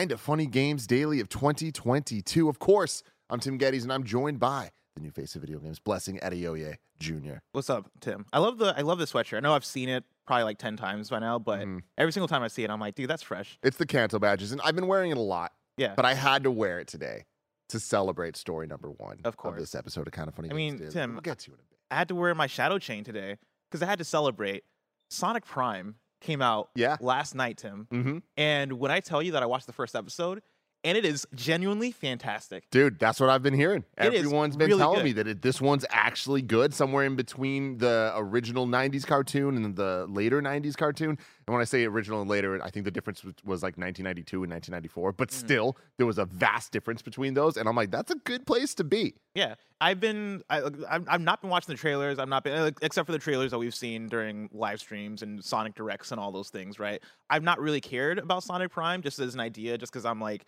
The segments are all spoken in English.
Kind of funny games daily of 2022. Of course, I'm Tim Gettys, and I'm joined by the new face of video games, Blessing Adeoye Jr. What's up, Tim? I love the I love the sweatshirt. I know I've seen it probably like ten times by now, but Mhm. every single time I see it, I'm like, dude, that's fresh. It's the Kanto badges, and I've been wearing it a lot, Yeah. but I had to wear it today to celebrate story number one Of course. this episode of Kind of Funny I mean. Tim, we'll get to it in a bit. I had to wear my shadow chain today because I had to celebrate. Sonic Prime came out Yeah. last night, Tim. Mm-hmm. And when I tell you that I watched the first episode, and it is genuinely fantastic. Dude, that's what I've been hearing. It Everyone's been really telling good. me that it, this one's actually good, somewhere in between the original 90s cartoon and the later 90s cartoon. And when I say original and later, I think the difference was, was like 1992 and 1994, but Mhm. still, there was a vast difference between those. And I'm like, that's a good place to be. Yeah, I've been I, I've, I've not been watching the trailers. I've not been except for the trailers that we've seen during live streams and Sonic Directs and all those things. Right? I've not really cared about Sonic Prime just as an idea, just because I'm like,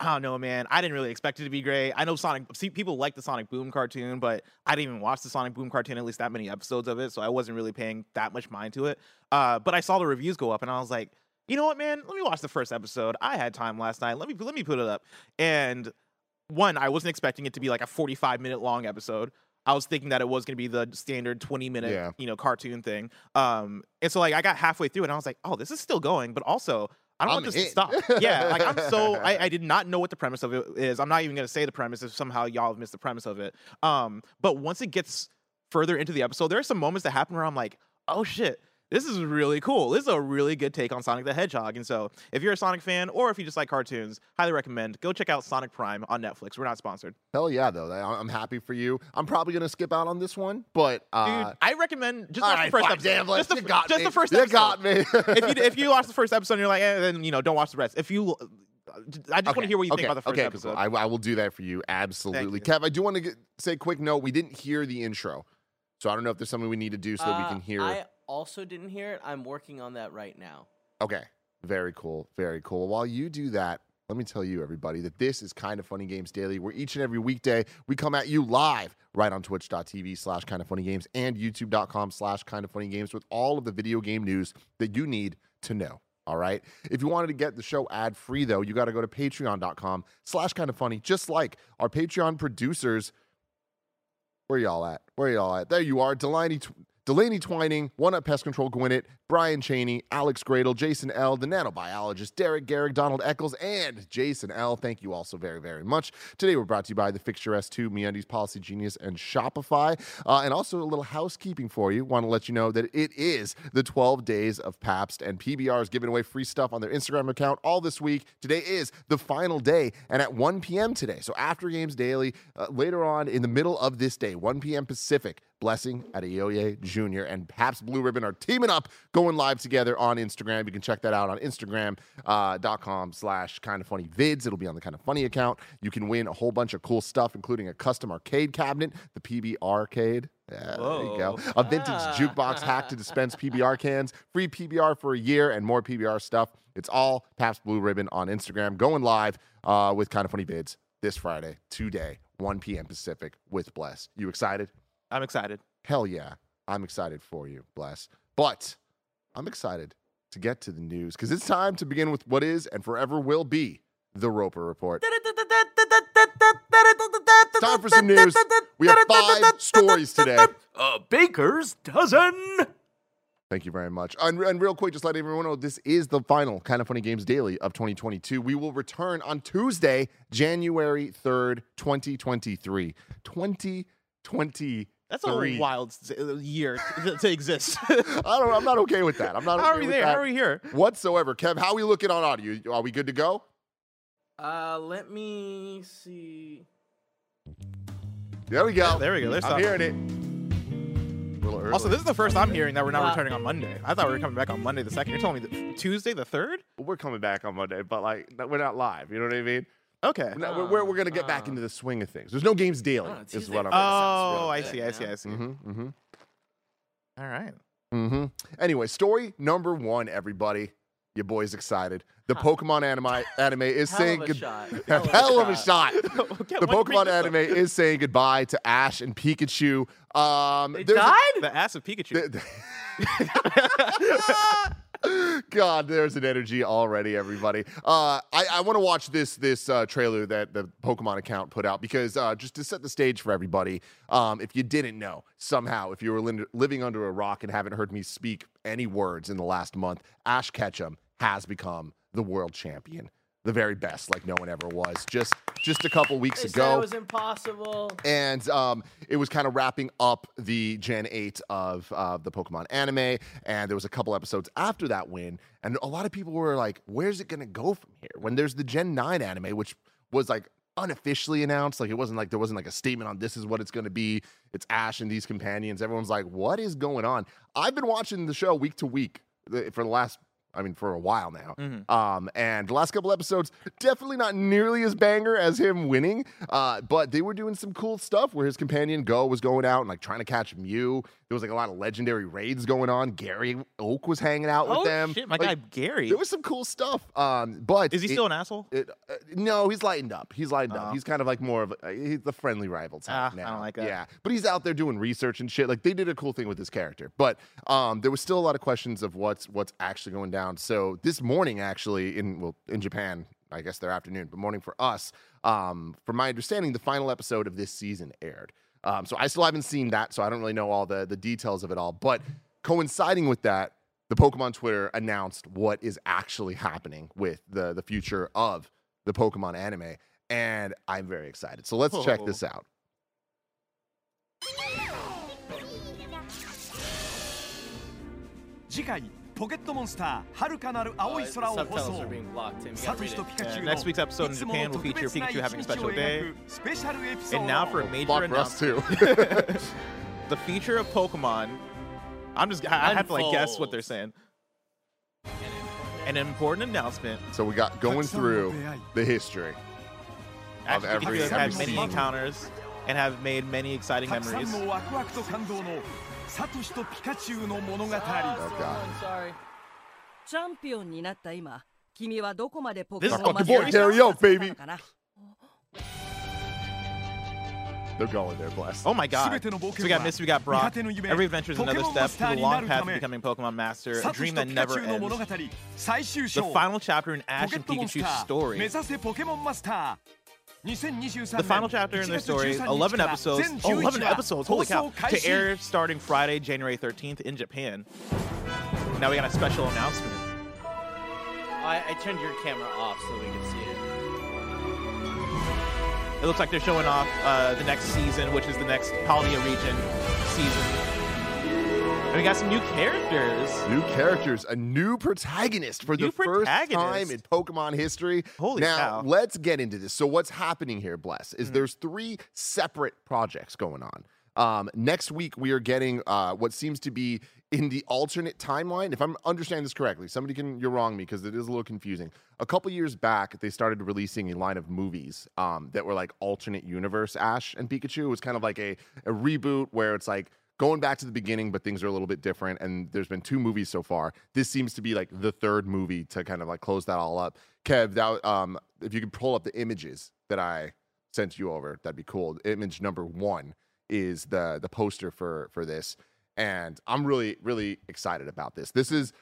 I don't know, man. I didn't really expect it to be great. I know Sonic. See, people like the Sonic Boom cartoon, but I didn't even watch the Sonic Boom cartoon at least that many episodes of it, so I wasn't really paying that much mind to it. Uh, but I saw the reviews go up, and I was like, you know what, man? Let me watch the first episode. I had time last night. Let me let me put it up. And one, I wasn't expecting it to be like a 45 minute long episode. I was thinking that it was going to be the standard 20 minute, Yeah. you know, cartoon thing. Um, and so like I got halfway through and I was like, oh, this is still going, but also I don't I'm want this to stop. yeah, like I'm so I, I did not know what the premise of it is. I'm not even going to say the premise if somehow y'all have missed the premise of it. Um, but once it gets further into the episode, there are some moments that happen where I'm like, oh shit, this is really cool. This is a really good take on Sonic the Hedgehog. And so, if you're a Sonic fan or if you just like cartoons, highly recommend go check out Sonic Prime on Netflix. We're not sponsored, Hell yeah, though. I- I'm happy for you. I'm probably going to skip out on this one, but. dude. Uh, I recommend just watch right, the first episode. damn, just the, you got just me. the first You episode. got me. if you if you watch the first episode and you're like, eh, then you know, don't watch the rest. If you, I just want to hear what you okay, think about the first okay, episode. I, I will do that for you. Absolutely. you. Kev, I do want to get, say a quick note. We didn't hear the intro. So I don't know if there's something we need to do so that we Uh, can hear. I also didn't hear it. I'm working on that right now. Okay. Very cool. Very cool. While you do that, let me tell you, everybody, that this is Kind of Funny Games Daily, where each and every weekday we come at you live right on twitch.tv slash kind of funny games and youtube.com slash kind of funny games with all of the video game news that you need to know. All right. If you wanted to get the show ad free, though, you got to go to patreon.com slash kind of funny, just like our Patreon producers. Where y'all at? Where y'all at? There you are. Delaney, Delaney Twining, One Up Pest Control Gwinnett, Brian Cheney, Alex Gradle, Jason L., the nanobiologist, Derek Garrick, Donald Eccles, and Jason L. Thank you all so very, very much. Today we're brought to you by the Fixture S2, MeUndies, Policy Genius, and Shopify. Uh, and also a little housekeeping for you. Want to let you know that it is the 12 days of Pabst, and PBR is giving away free stuff on their Instagram account all this week. Today is the final day, and at 1 p.m. today, so after games daily, uh, later on in the middle of this day, 1 p.m. Pacific, Blessing Adeoye Jr. and Pabst Blue Ribbon are teaming up, going live together on Instagram. You can check that out on Instagram.com slash kind of funny vids. It'll be on the kind of funny account. You can win a whole bunch of cool stuff, including a custom arcade cabinet, the PB Arcade. Yeah, there you go. A vintage Ah. jukebox hack to dispense PBR cans, free PBR for a year, and more PBR stuff. It's all Pabst Blue Ribbon on Instagram, going live uh, with kind of funny vids this Friday, today, 1 p.m. Pacific with Bless. You excited? I'm excited. Hell yeah. I'm excited for you, Bless. But I'm excited to get to the news because it's time to begin with what is and forever will be the Roper Report. It's time for some news. We have five stories today. A baker's dozen. Thank you very much. And, and real quick, just let everyone know this is the final Kind of Funny Games Daily of 2022. We will return on Tuesday, January 3rd, 2023. 2023. That's a wild uh, year to, to exist. I don't, I'm not okay with that. I'm not How okay are we with there? How are we here? whatsoever. Kev, how are we looking on audio? Are we good to go? Uh, let me see. There we go. There we go. There's I'm something. hearing it. A little early. Also, this is the first I'm hearing that we're not Wow. returning on Monday. I thought we were coming back on Monday the second. You're telling me that Tuesday the third? we're coming back on Monday, but like we're not live. You know what I mean? Okay. We're, not- we're, we're, we're gonna get back Uh. into the swing of things. There's no games daily. Oh, is what I'm. first. Oh, I see. I see. I see. mm-hmm, mm-hmm. All right. Mm-hmm. Anyway, story number one, everybody. Your boy's excited. The Pokemon anime anime is Hell saying of a good- Hell, Hell of a of a shot. The Pokemon this up? anime is saying goodbye to Ash and Pikachu. Um, They there's a- died? The ass of Pikachu. th- God, there's an energy already, everybody. Uh, I, I want to watch this this uh, trailer that the Pokemon account put out because uh, just to set the stage for everybody, um, if you didn't know, somehow, if you were lin- living under a rock and haven't heard me speak any words in the last month, Ash Ketchum has become the world champion, the very best, like no one ever was. Just just a couple weeks They ago it was impossible. and um, it was kind of wrapping up the Gen 8 of uh, the Pokemon anime. And there was a couple episodes after that win. And a lot of people were like, where's it going to go from here? When there's the Gen 9 anime, which was like unofficially announced. Like it wasn't like there wasn't like a statement on this is what it's going to be. It's Ash and these companions. Everyone's like, what is going on? I've been watching the show week to week for the last. I mean, for a while now. Mhm. Um, and the last couple episodes, definitely not nearly as banger as him winning. Uh, but they were doing some cool stuff where his companion Goh was going out and like trying to catch Mew. There was like a lot of legendary raids going on. Gary Oak was hanging out with oh them. shit, my Like, guy Gary. There was some cool stuff. Um, but Is he it- still an asshole? it, uh, no, he's lightened up. He's lightened up. Oh. He's kind of like more of a, he's the friendly rival type Ah, I don't like that. Yeah, but he's out there doing research and shit. Like they did a cool thing with his character, but um, there was still a lot of questions of what's what's actually going down. So this morning, actually, in well in Japan, I guess their afternoon, but morning for us. Um, from my understanding, the final episode of this season aired. Um, so I still haven't seen that, so I don't really know all the the details of it all. But coinciding with that, the Pokemon Twitter announced what is actually happening with the the future of the Pokemon anime, and I'm very excited. So let's check Oh. this out. 次回ポケットモンスター遥かなる青い Uh, 空を放 subtitles 送 are being blocked. Tim, you サ gotta ト read シと it. ピカチュウ Yeah, の next week's episode in いつも Japan の will feature 特別な Pikachu having a 一日 special を day. 描くスペシャルエピソード And now for a major Block for us announcement. too. the future of Pokemon. I'm just I I have to like guess what they're saying. An important announcement. so we got going through the history. Of Actually, every- Pikachu has every had many season. encounters and have made many exciting たくさ memories. サトシとピカチュウの物語チャンピオンになった今君はどこまでポケモンをマスターしたのかな They're going there, bless. Oh my god. So we got Mist, we got Brock. Every adventure is another step to the long path of becoming Pokemon Master, a dream that never ends. The final chapter in Ash and Pikachu's story. The final chapter in their story, 11 episodes, 11 episodes, holy cow, to air starting Friday, January 13th in Japan. Now we got a special announcement. I, I turned your camera off so we can see it. It looks like they're showing off uh, the next season, which is the next Paldea region season and we got some new characters. New characters, a new protagonist for New the first time in Pokemon history. Holy now, cow. let's get into this. So, what's happening here, Bless, is Mhm. there's three separate projects going on. Um, next week, we are getting uh, what seems to be in the alternate timeline. If I'm understanding this correctly, somebody can you're wrong me because it is a little confusing. A couple years back, they started releasing a line of movies um, that were like alternate universe Ash and Pikachu. It was kind of like a, a reboot where it's like going back to the beginning, but things are a little bit different. And there's been two movies so far. This seems to be like the third movie to kind of like close that all up. Kev, that um, if you could pull up the images that I sent you over, that'd be cool. Image number one is the the poster for for this, and I'm really really excited about this. This is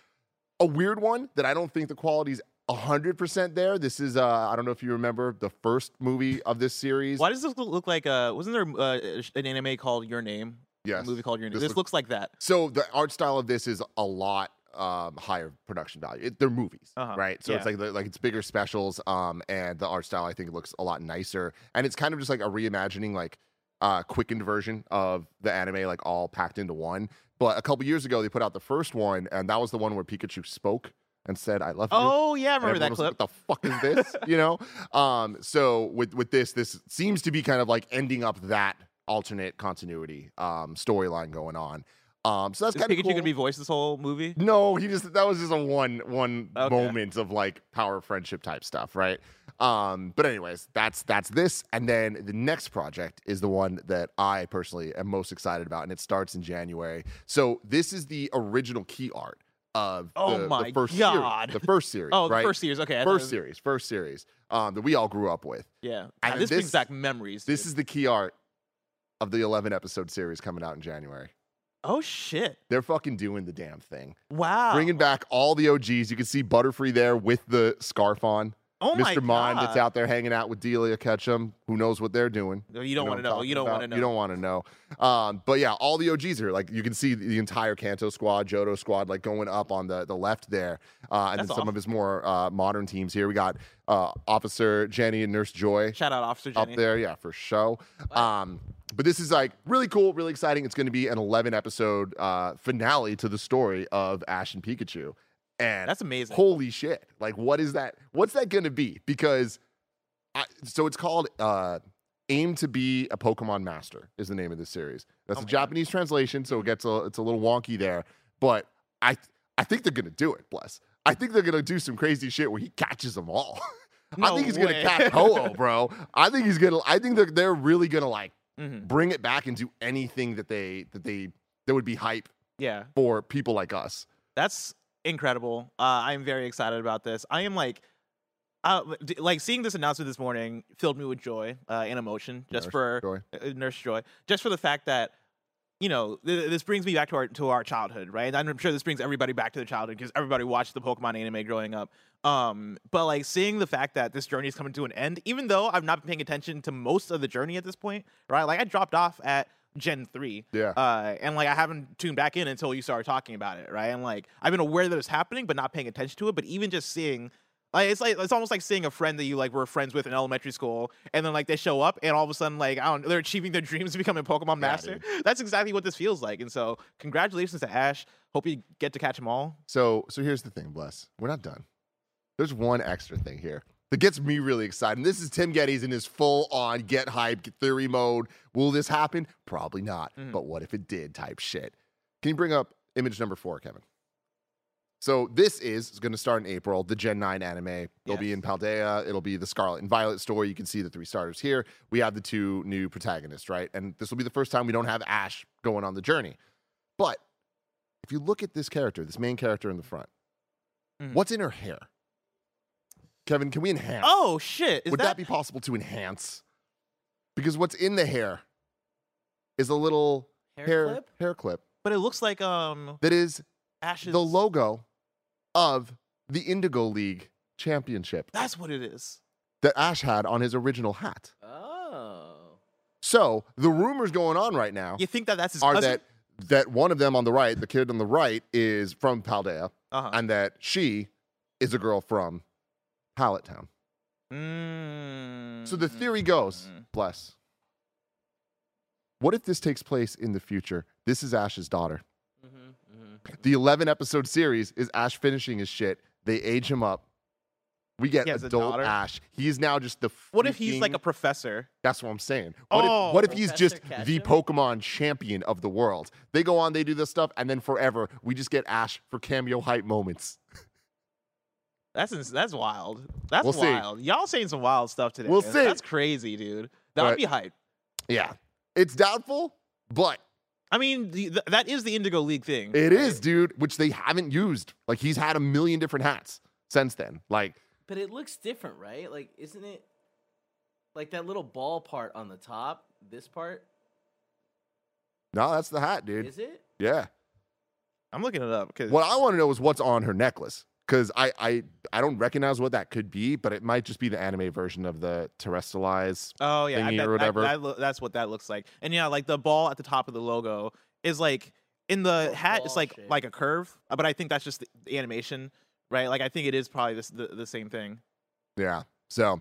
a weird one that I don't think the quality's hundred percent there. This is uh, I don't know if you remember the first movie of this series. Why does this look- look like uh wasn't there uh, an anime called Your Name? Yes. A movie called Your Name. This This, look- looks like that. So the art style of this is a lot um, higher production value. It, they're movies, Uh-huh. right? So it's like the- like it's bigger specials, um, and the art style I think looks a lot nicer, and it's kind of just like a reimagining, like uh, quickened version of the anime, like all packed into one. But a couple years ago, they put out the first one, and that was the one where Pikachu spoke. and said, "I love you." Oh yeah, I remember that clip. like, what the fuck is this? you know? Um, so with with this, this seems to be kind of like ending up that alternate continuity um storyline going on. Um, so that's kind of Pikachu cool. gonna be voiced this whole movie? No, he just that was just a one one Okay. moment of like power friendship type stuff, right? Um, but anyways, that's that's this, and then the next project is the one that I personally am most excited about, and it starts in January. So this is the original key art of Oh the, the my first God. series, the first series, Oh, right? the first series. Okay, I thought it first was- series, first series um, that we all grew up with. Yeah, And this, this- brings back memories. This dude. is the key art of the 11 episode series coming out in January. oh shit! They're fucking doing the damn thing. Wow, Bringing back all the OGs. You can see Butterfree there with the scarf on. oh my Mr. Mime that's out there hanging out with Delia Ketchum. Who knows what they're doing? No, You don't want to know. You don't want to know. You don't want to know. Um, but yeah, all the OGs are like you can see the entire Kanto squad, Johto squad, like going up on the the left there, uh, and That's then some awesome. of his more uh, modern teams here. We got uh, Officer Jenny and Nurse Joy Shout out, Officer up there, yeah, for show. Um, but this is like really cool, really exciting. It's going to be an 11 episode uh, finale to the story of Ash and Pikachu, and That's amazing. holy shit! Like, what is that? What's that going to be? Because, I, so it's called uh, "Aim to Be a Pokemon Master" is the name of this series. That's Oh a my God. Japanese translation, so it gets a it's a little wonky there. But I I think they're going to do it. Bless. I think they're going to do some crazy shit where he catches them all. I think he's going to catch Ho-Oh, bro. I think he's gonna. I think they're they're really gonna like Mhm. bring it back and do anything that they that they that would be hype Yeah, for people like us. that's incredible. Uh, I'm very excited about this. I am like, uh, d- like seeing this announcement this morning filled me with joy uh, and emotion, just Nurse for Joy. uh, Nurse Joy, just for the fact that you know th- this brings me back to our to our childhood, right? And I'm sure this brings everybody back to their childhood because everybody watched the Pokemon anime growing up. Um, but like seeing the fact that this journey is coming to an end, even though I've not been paying attention to most of the journey at this point, right? Like I dropped off at Gen three, Yeah. uh, and like I haven't tuned back in until you started talking about it, right? And like I've been aware that it's happening, but not paying attention to it. But even just seeing, like it's like it's almost like seeing a friend that you like were friends with in elementary school, and then like they show up, and all of a sudden like I don't, they're achieving their dreams of becoming a Pokemon master. That's exactly what this feels like. And so congratulations to Ash. Hope you get to catch them all. So so here's the thing, bless. We're not done. There's one extra thing here that gets me really excited. And this is Tim Gettys in his full on get hype, theory mode. Will this happen? Probably not. Mhm. But what if it did type shit? Can you bring up image number four, Kevin? So this is going to start in April, the Gen 9 anime. It'll be in Paldea. It'll be the Scarlet and Violet story. You can see the three starters here. We have the two new protagonists, right? And this will be the first time we don't have Ash going on the journey. But if you look at this character, this main character in the front, Mhm. what's in her hair? Kevin, can we enhance? Oh shit! Is Would that, that, be possible to enhance? Because what's in the hair is a little Hair hair clip? hair clip But it looks like um that is Ash's. the logo of the Indigo League championship That's what it is. that Ash had on his original hat. Oh. So the rumors going on right now You think that that's his are cousin? that that one of them on the right, the kid on the right, is from Paldea, uh-huh. and that she is a girl from Pallet Town. Mm. So the theory goes, bless. What if this takes place in the future? This is Ash's daughter. The 11 episode series is Ash finishing his shit. They age him up. We get He has a adult? Ash. He is now just the. What if he's like a professor? That's what I'm saying. What Oh, if what if oh, he's just Professor the Ketchum? Pokemon champion of the world? They go on, they do this stuff, and then forever we just get Ash for cameo hype moments. That's ins- that's wild. That's We'll see. wild. Y'all saying some wild stuff today. We'll see. That's crazy, dude. That would be hype. Yeah, it's doubtful, but I mean, the, th- that is the Indigo League thing. it right? is, dude. Which they haven't used. Like he's had a million different hats since then. Like But it looks different, right? Like, isn't it like that little ball part on the top? This part no, that's the hat, dude. is it? Yeah. I'm looking it up because What I want to know is what's on her necklace. Because I, I I don't recognize what that could be, but it might just be the anime version of the Terastallize. oh yeah, I thingy bet or whatever. That, that lo- that's what that looks like. And yeah, like the ball at the top of the logo is like in the Little hat. It's like shape. like a curve, uh, but I think that's just the, the animation, right? Like I think it is probably this, the the same thing. Yeah. So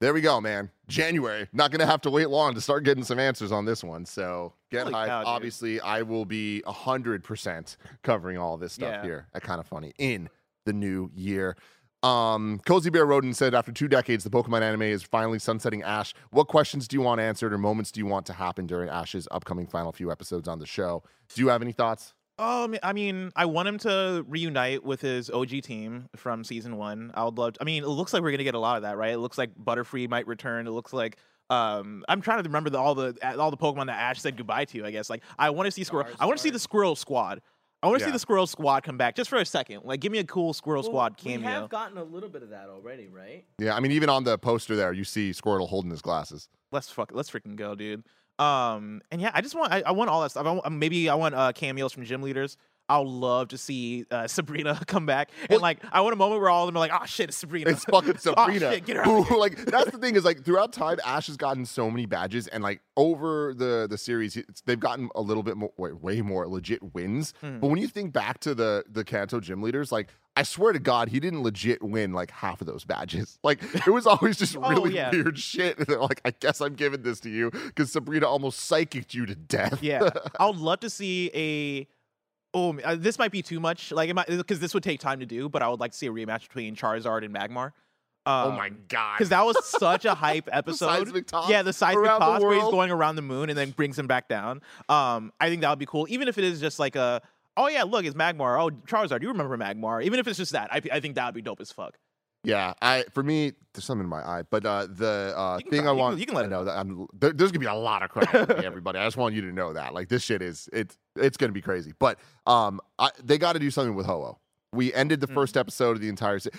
there we go, man. January. Not gonna have to wait long to start getting some answers on this one. So get Holy hype. cow. Obviously, I will be hundred percent covering all this stuff Yeah. here at Kind of Funny in the new year. Um, Kozibear Roden said, after two decades, the Pokemon anime is finally sunsetting Ash. What questions do you want answered or moments do you want to happen during Ash's upcoming final few episodes on the show? Do you have any thoughts? Um, I mean, I want him to reunite with his OG team from season one. I would love. To, I mean, it looks like we're gonna get a lot of that, right? It looks like Butterfree might return. It looks like. Um, I'm trying to remember the, all the all the Pokemon that Ash said goodbye to. I guess like I want to see Squirtle. I want to see the Squirtle Squad. I want to Yeah. see the Squirtle Squad come back just for a second. Like, give me a cool Squirtle Well, Squad cameo. We have gotten a little bit of that already, right? Yeah, I mean, even on the poster there, you see Squirtle holding his glasses. let's fuck. Let's freaking go, dude. Um, and yeah, I just want. I, I want all that stuff. I want, maybe I want uh, cameos from gym leaders. I'll love to see uh, Sabrina come back, and Well- like I want a moment where all of them are like, "Oh shit, it's Sabrina." It's fucking Oh, Sabrina. shit, get her out of who, here. like that's the thing is like throughout time, Ash has gotten so many badges, and like over the the series, they've gotten a little bit more, way, way more legit wins. Hmm. But when you think back to the the Kanto gym leaders, like I swear to God, he didn't legit win like half of those badges. Like it was always just Oh, really yeah. weird shit. And they're like, I guess I'm giving this to you because Sabrina almost psychicked you to death. yeah, I would love to see a. Oh, uh, this might be too much. Like, it might because this would take time to do, but I would like to see a rematch between Charizard and Magmar. oh my God. Because that was such a hype episode. seismic toss yeah, the seismic the toss where he's going around the moon and then brings him back down. Um, I think that would be cool, even if it is just like a, oh yeah, look, it's Magmar. Oh, Charizard, you remember Magmar? Even if it's just that, I, I think that would be dope as fuck. Yeah, I for me, there's something in my eye, but uh, the uh, thing cry. I You can- want, you can let I know that I'm there, there's gonna be a lot of me, everybody. I just want you to know that, like, this shit is it's it's gonna be crazy. But um, I, they got to do something with Ho-Oh. We ended the Mm. first episode of the entire. Se-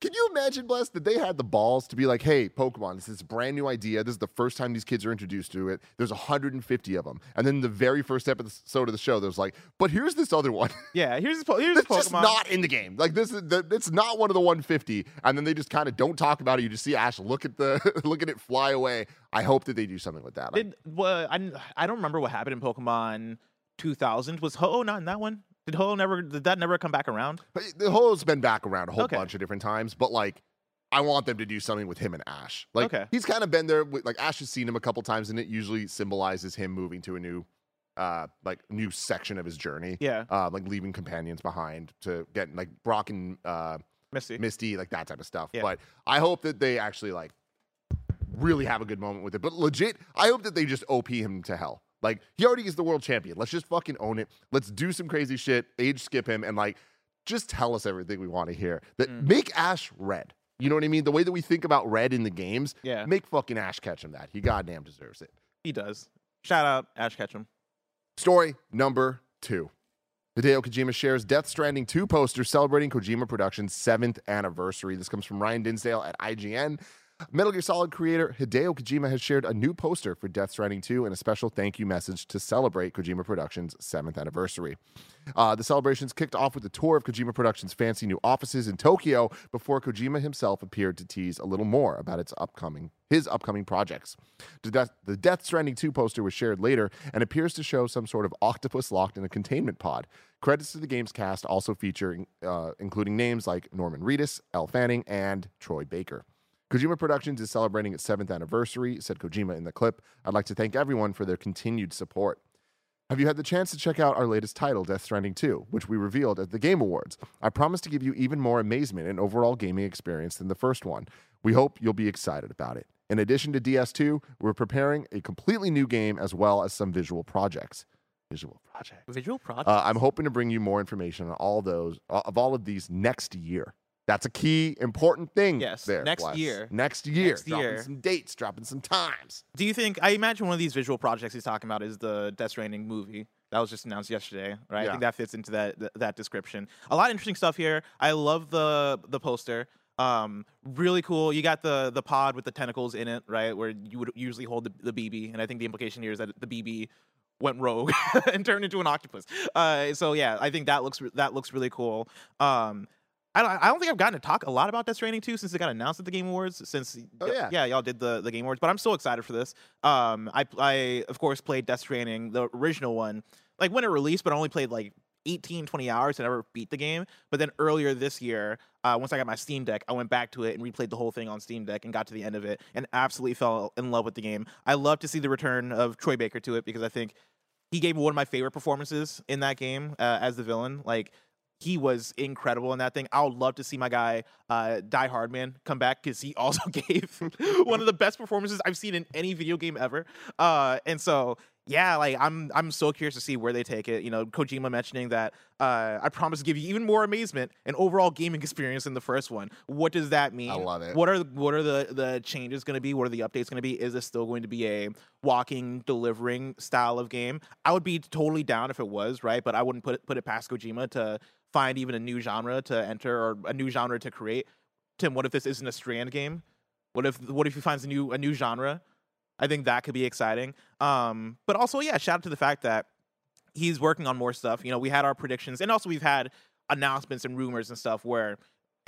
Can you imagine, Bless, that they had the balls to be like, "Hey, Pokemon, this is a brand new idea. This is the first time these kids are introduced to it. There's 150 of them." And then the very first episode of the show, there's like, "But here's this other one." Yeah, here's po- here's It's Pokemon. just not in the game. Like this is the, it's not one of the 150, and then they just kind of don't talk about it. You just see Ash look at the look at it fly away. I hope that they do something with that. Did well, I I don't remember what happened in Pokemon 2000. Was Ho-Oh not in that one? Did Ho-Oh never? Did that never come back around? but the Ho-Oh's been back around a whole Okay. bunch of different times, but like. I want them to do something with him and Ash. Like Okay. he's kind of been there. With, like Ash has seen him a couple times, and it usually symbolizes him moving to a new, uh, like new section of his journey. Yeah, Uh, like leaving companions behind to get like Brock and uh, Misty. Misty, like that type of stuff. Yeah. But I hope that they actually like really have a good moment with it. But legit, I hope that they just OP him to hell. Like he already is the world champion. Let's just fucking own it. Let's do some crazy shit. Age skip him and like just tell us everything we want to hear. That Mm. make Ash red. You know what I mean? The way that we think about red in the games, Yeah, make fucking Ash catch him that. He goddamn deserves it. he does. Shout out Ash Ketchum. Story number two. Hideo Kojima shares Death Stranding 2 poster celebrating Kojima Productions' seventh anniversary. This comes from Ryan Dinsdale at IGN. Metal Gear Solid creator Hideo Kojima has shared a new poster for Death Stranding 2 and a special thank you message to celebrate Kojima Productions' seventh anniversary. Uh, the celebrations kicked off with a tour of Kojima Productions' fancy new offices in Tokyo before Kojima himself appeared to tease a little more about its upcoming his upcoming projects. The Death, the Death Stranding 2 poster was shared later and appears to show some sort of octopus locked in a containment pod. Credits to the game's cast also feature uh, including names like Norman Reedus, Elle Fanning, and Troy Baker. Kojima Productions is celebrating its seventh anniversary, said Kojima in the clip. I'd like to thank everyone for their continued support. Have you had the chance to check out our latest title, Death Stranding 2, which we revealed at the Game Awards? I promise to give you even more amazement and overall gaming experience than the first one. We hope you'll be excited about it. In addition to DS2, we're preparing a completely new game as well as some visual projects. Visual project. Visual project. Uh, I'm hoping to bring you more information on all those uh, of all of these next year. That's a key important thing. Yes, there, next Wes. year. Next year. Next dropping year. some dates, dropping some times. Do you think? I imagine one of these visual projects he's talking about is the Death Stranding movie that was just announced yesterday, right? Yeah. I think that fits into that th- that description. A lot of interesting stuff here. I love the the poster. Um, really cool. You got the the pod with the tentacles in it, right? Where you would usually hold the, the BB, and I think the implication here is that the BB went rogue and turned into an octopus. Uh, so yeah, I think that looks re- that looks really cool. Um, I don't, I don't think I've gotten to talk a lot about Death Stranding 2 since it got announced at the Game Awards. Since Oh, yeah. yeah, y'all did the, the Game Awards, but I'm so excited for this. Um, I I of course played Death Stranding, the original one, like when it released, but I only played like 18, 20 hours and never beat the game. But then earlier this year, uh, once I got my Steam Deck, I went back to it and replayed the whole thing on Steam Deck and got to the end of it and absolutely fell in love with the game. I love to see the return of Troy Baker to it because I think he gave one of my favorite performances in that game uh, as the villain. Like he was incredible in that thing. I would love to see my guy uh, Die Hardman come back because he also gave one of the best performances I've seen in any video game ever. Uh, and so yeah, like I'm I'm so curious to see where they take it. You know, Kojima mentioning that uh, I promise to give you even more amazement and overall gaming experience than the first one. What does that mean? I love it. What are what are the the changes going to be? What are the updates going to be? Is this still going to be a walking, delivering style of game? I would be totally down if it was right, but I wouldn't put it, put it past Kojima to find even a new genre to enter or a new genre to create. Tim, what if this isn't a Strand game? What if what if he finds a new a new genre? I think that could be exciting. Um, but also, yeah, shout out to the fact that he's working on more stuff. You know, we had our predictions, and also we've had announcements and rumors and stuff where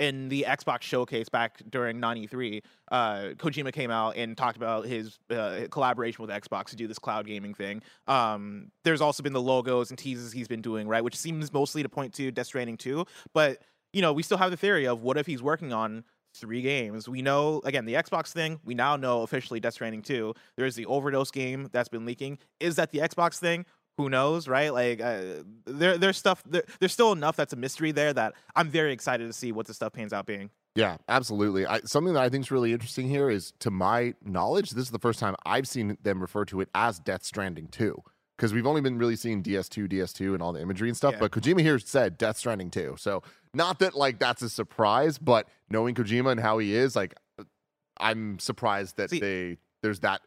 in the Xbox showcase back during 93, uh, Kojima came out and talked about his uh, collaboration with Xbox to do this cloud gaming thing. Um, there's also been the logos and teases he's been doing, right, which seems mostly to point to Death Stranding 2. But, you know, we still have the theory of what if he's working on three games. We know again the Xbox thing. We now know officially Death Stranding 2. There's the overdose game that's been leaking. Is that the Xbox thing? Who knows, right? Like uh, there, there's stuff. There, there's still enough that's a mystery there that I'm very excited to see what the stuff pans out being. Yeah, absolutely. I, something that I think is really interesting here is, to my knowledge, this is the first time I've seen them refer to it as Death Stranding 2. Because we've only been really seeing DS2, DS2, and all the imagery and stuff. Yeah. But Kojima here said Death Stranding 2. So, not that like that's a surprise, but knowing Kojima and how he is, like, I'm surprised that See- they there's that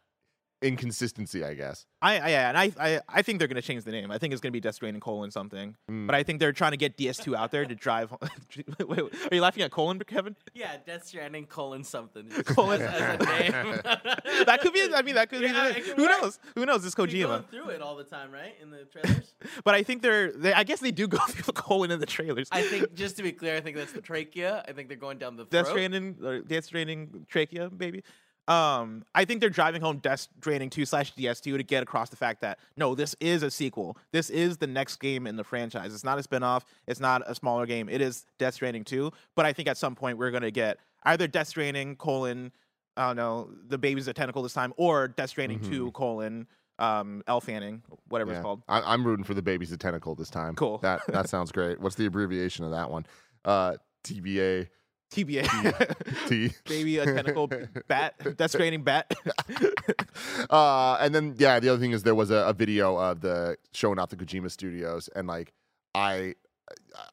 inconsistency, I guess. I, I yeah, and I, I, I think they're gonna change the name. I think it's gonna be Death Stranding colon something. Mm. But I think they're trying to get DS2 out there to drive. wait, wait, are you laughing at colon, Kevin? Yeah, Death Stranding colon something. Colon- as, as a name. that could be. I mean, that could Yeah, be. The it name. could Who work. knows? Who knows? It's Keep going through it all the time, right? In the trailers. But I think they're. They, I guess they do go through the colon in the trailers. I think, just to be clear, I think that's the trachea. I think they're going down the Death throat. Stranding or Death Stranding trachea, baby. Um, I think they're driving home Death Stranding 2 slash DS2 to get across the fact that no, this is a sequel. This is the next game in the franchise. It's not a spin-off. It's not a smaller game. It is Death Stranding 2. But I think at some point we're gonna get either Death Stranding colon, I don't know, the baby's a tentacle this time, or Death Stranding 2 colon um Elle Fanning, whatever Yeah. it's called. I, I'm rooting for the baby's a tentacle this time. Cool. That that sounds great. What's the abbreviation of that one? Uh, TBA. TBA. T. Baby a tentacle bat. Death Stranding bat. uh, and then yeah, the other thing is there was a, a video of the showing off the Kojima Studios, and like I,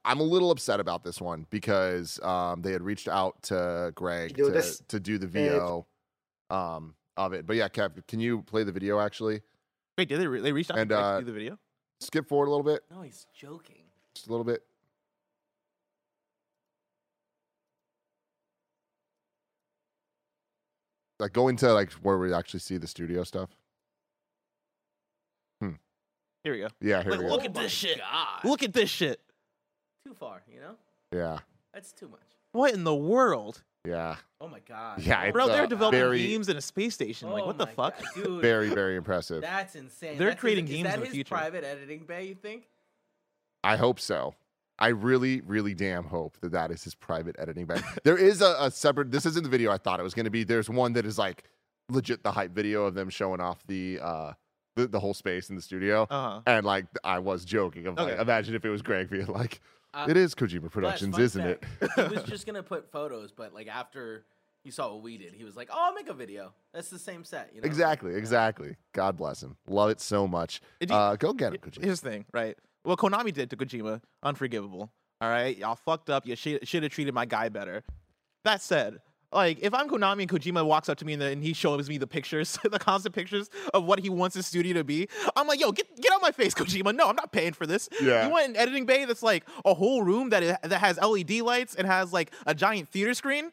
I'm a little upset about this one because um, they had reached out to Greg Do to, this. to do the VO um, of it. But yeah, Kev, can you play the video actually? Wait, did they re- they reached out And, to Greg uh, to do the video? Skip forward a little bit, No, he's joking. just a little bit. Like go into like where we actually see the studio stuff. Here we go. Yeah, here Like, we go. look Oh at this shit. God. Look at this shit. Too far, you know? Yeah, That's too much. What in the world? yeah. Oh my god. Yeah, Oh it's, Bro, my they're uh, developing very- games in a space station. like, Oh what the fuck? God, dude. Very, very impressive. That's insane. They're That's creating is, games is that in the his future. private editing bay, you think? I hope so. I really, really damn hope that that is his private editing bag. there is a, a separate. This isn't the video I thought it was going to be. There's one that is like legit the hype video of them showing off the uh the, the whole space in the studio. Uh-huh. And like I was joking. Of like, Okay. imagine if it was Greg being like, Uh, "It is Kojima Productions, fun isn't it?" fact, he was just gonna put photos, but like after he saw what we did, he was like, "Oh, I'll make a video. That's the same set." You know? Exactly, Yeah. exactly. God bless him. Love it so much. You- Uh, go get it, Kojima. Here's the thing, right? What Konami did to Kojima, unforgivable. All right, y'all fucked up. You should should have treated my guy better. That said, like if I'm Konami and Kojima walks up to me and, the, and he shows me the pictures, the constant pictures of what he wants his studio to be, I'm like, yo, get get out my face, Kojima. No, I'm not paying for this. Yeah. You want an editing bay that's like a whole room that i- that has LED lights and has like a giant theater screen?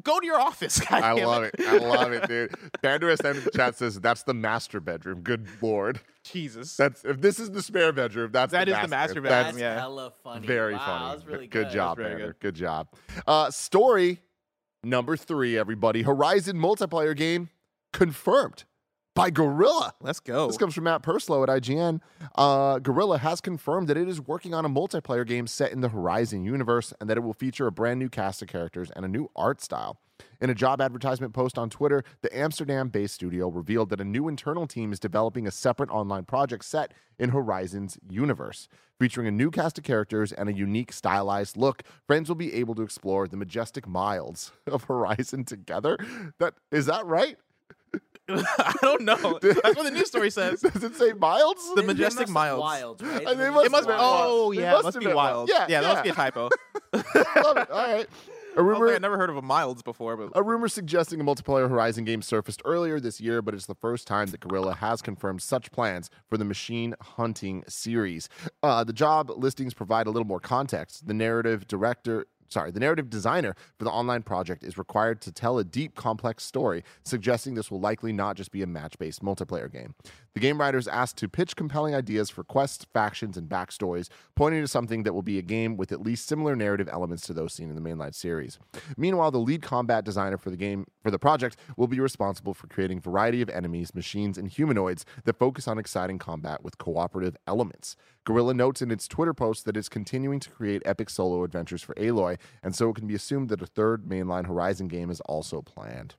Go to your office. I love it. I love it, dude. Banderas in the chat says that's the master bedroom. Good lord. Jesus. That's if this is the spare bedroom, that's That the is the master bedroom, That's yeah. hella funny. very wow, funny. That was really good, good. job, very Banner. good. Good job. Uh, story number three, everybody. Horizon multiplayer game confirmed by Guerrilla. Let's go. This comes from Matt Purslow at IGN. Uh, Guerrilla has confirmed that it is working on a multiplayer game set in the Horizon universe and that it will feature a brand new cast of characters and a new art style. In a job advertisement post on Twitter, the Amsterdam based studio revealed that a new internal team is developing a separate online project set in Horizon's universe. Featuring a new cast of characters and a unique stylized look, friends will be able to explore the majestic miles of Horizon together. That is that right? I don't know. That's what the news story says. Does it say miles? The They majestic must have miles. Wilds, right? And they The must It must be. have Wilds. Oh It yeah, must it must have be been wild. wild. Yeah, yeah, that must be a typo. Love it. All right. A rumor, like, I've never heard of a milds before, but a rumor suggesting a multiplayer Horizon game surfaced earlier this year, but it's the first time that Guerrilla has confirmed such plans for the machine hunting series. Uh, the job listings provide a little more context. The narrative director. Sorry, the narrative designer for the online project is required to tell a deep, complex story, suggesting this will likely not just be a match based multiplayer game. The game writer is asked to pitch compelling ideas for quests, factions, and backstories, pointing to something that will be a game with at least similar narrative elements to those seen in the mainline series. Meanwhile, the lead combat designer for the game for the project will be responsible for creating variety of enemies, machines, and humanoids that focus on exciting combat with cooperative elements. Guerrilla notes in its Twitter post that it's continuing to create epic solo adventures for Aloy, and so it can be assumed that a third mainline Horizon game is also planned.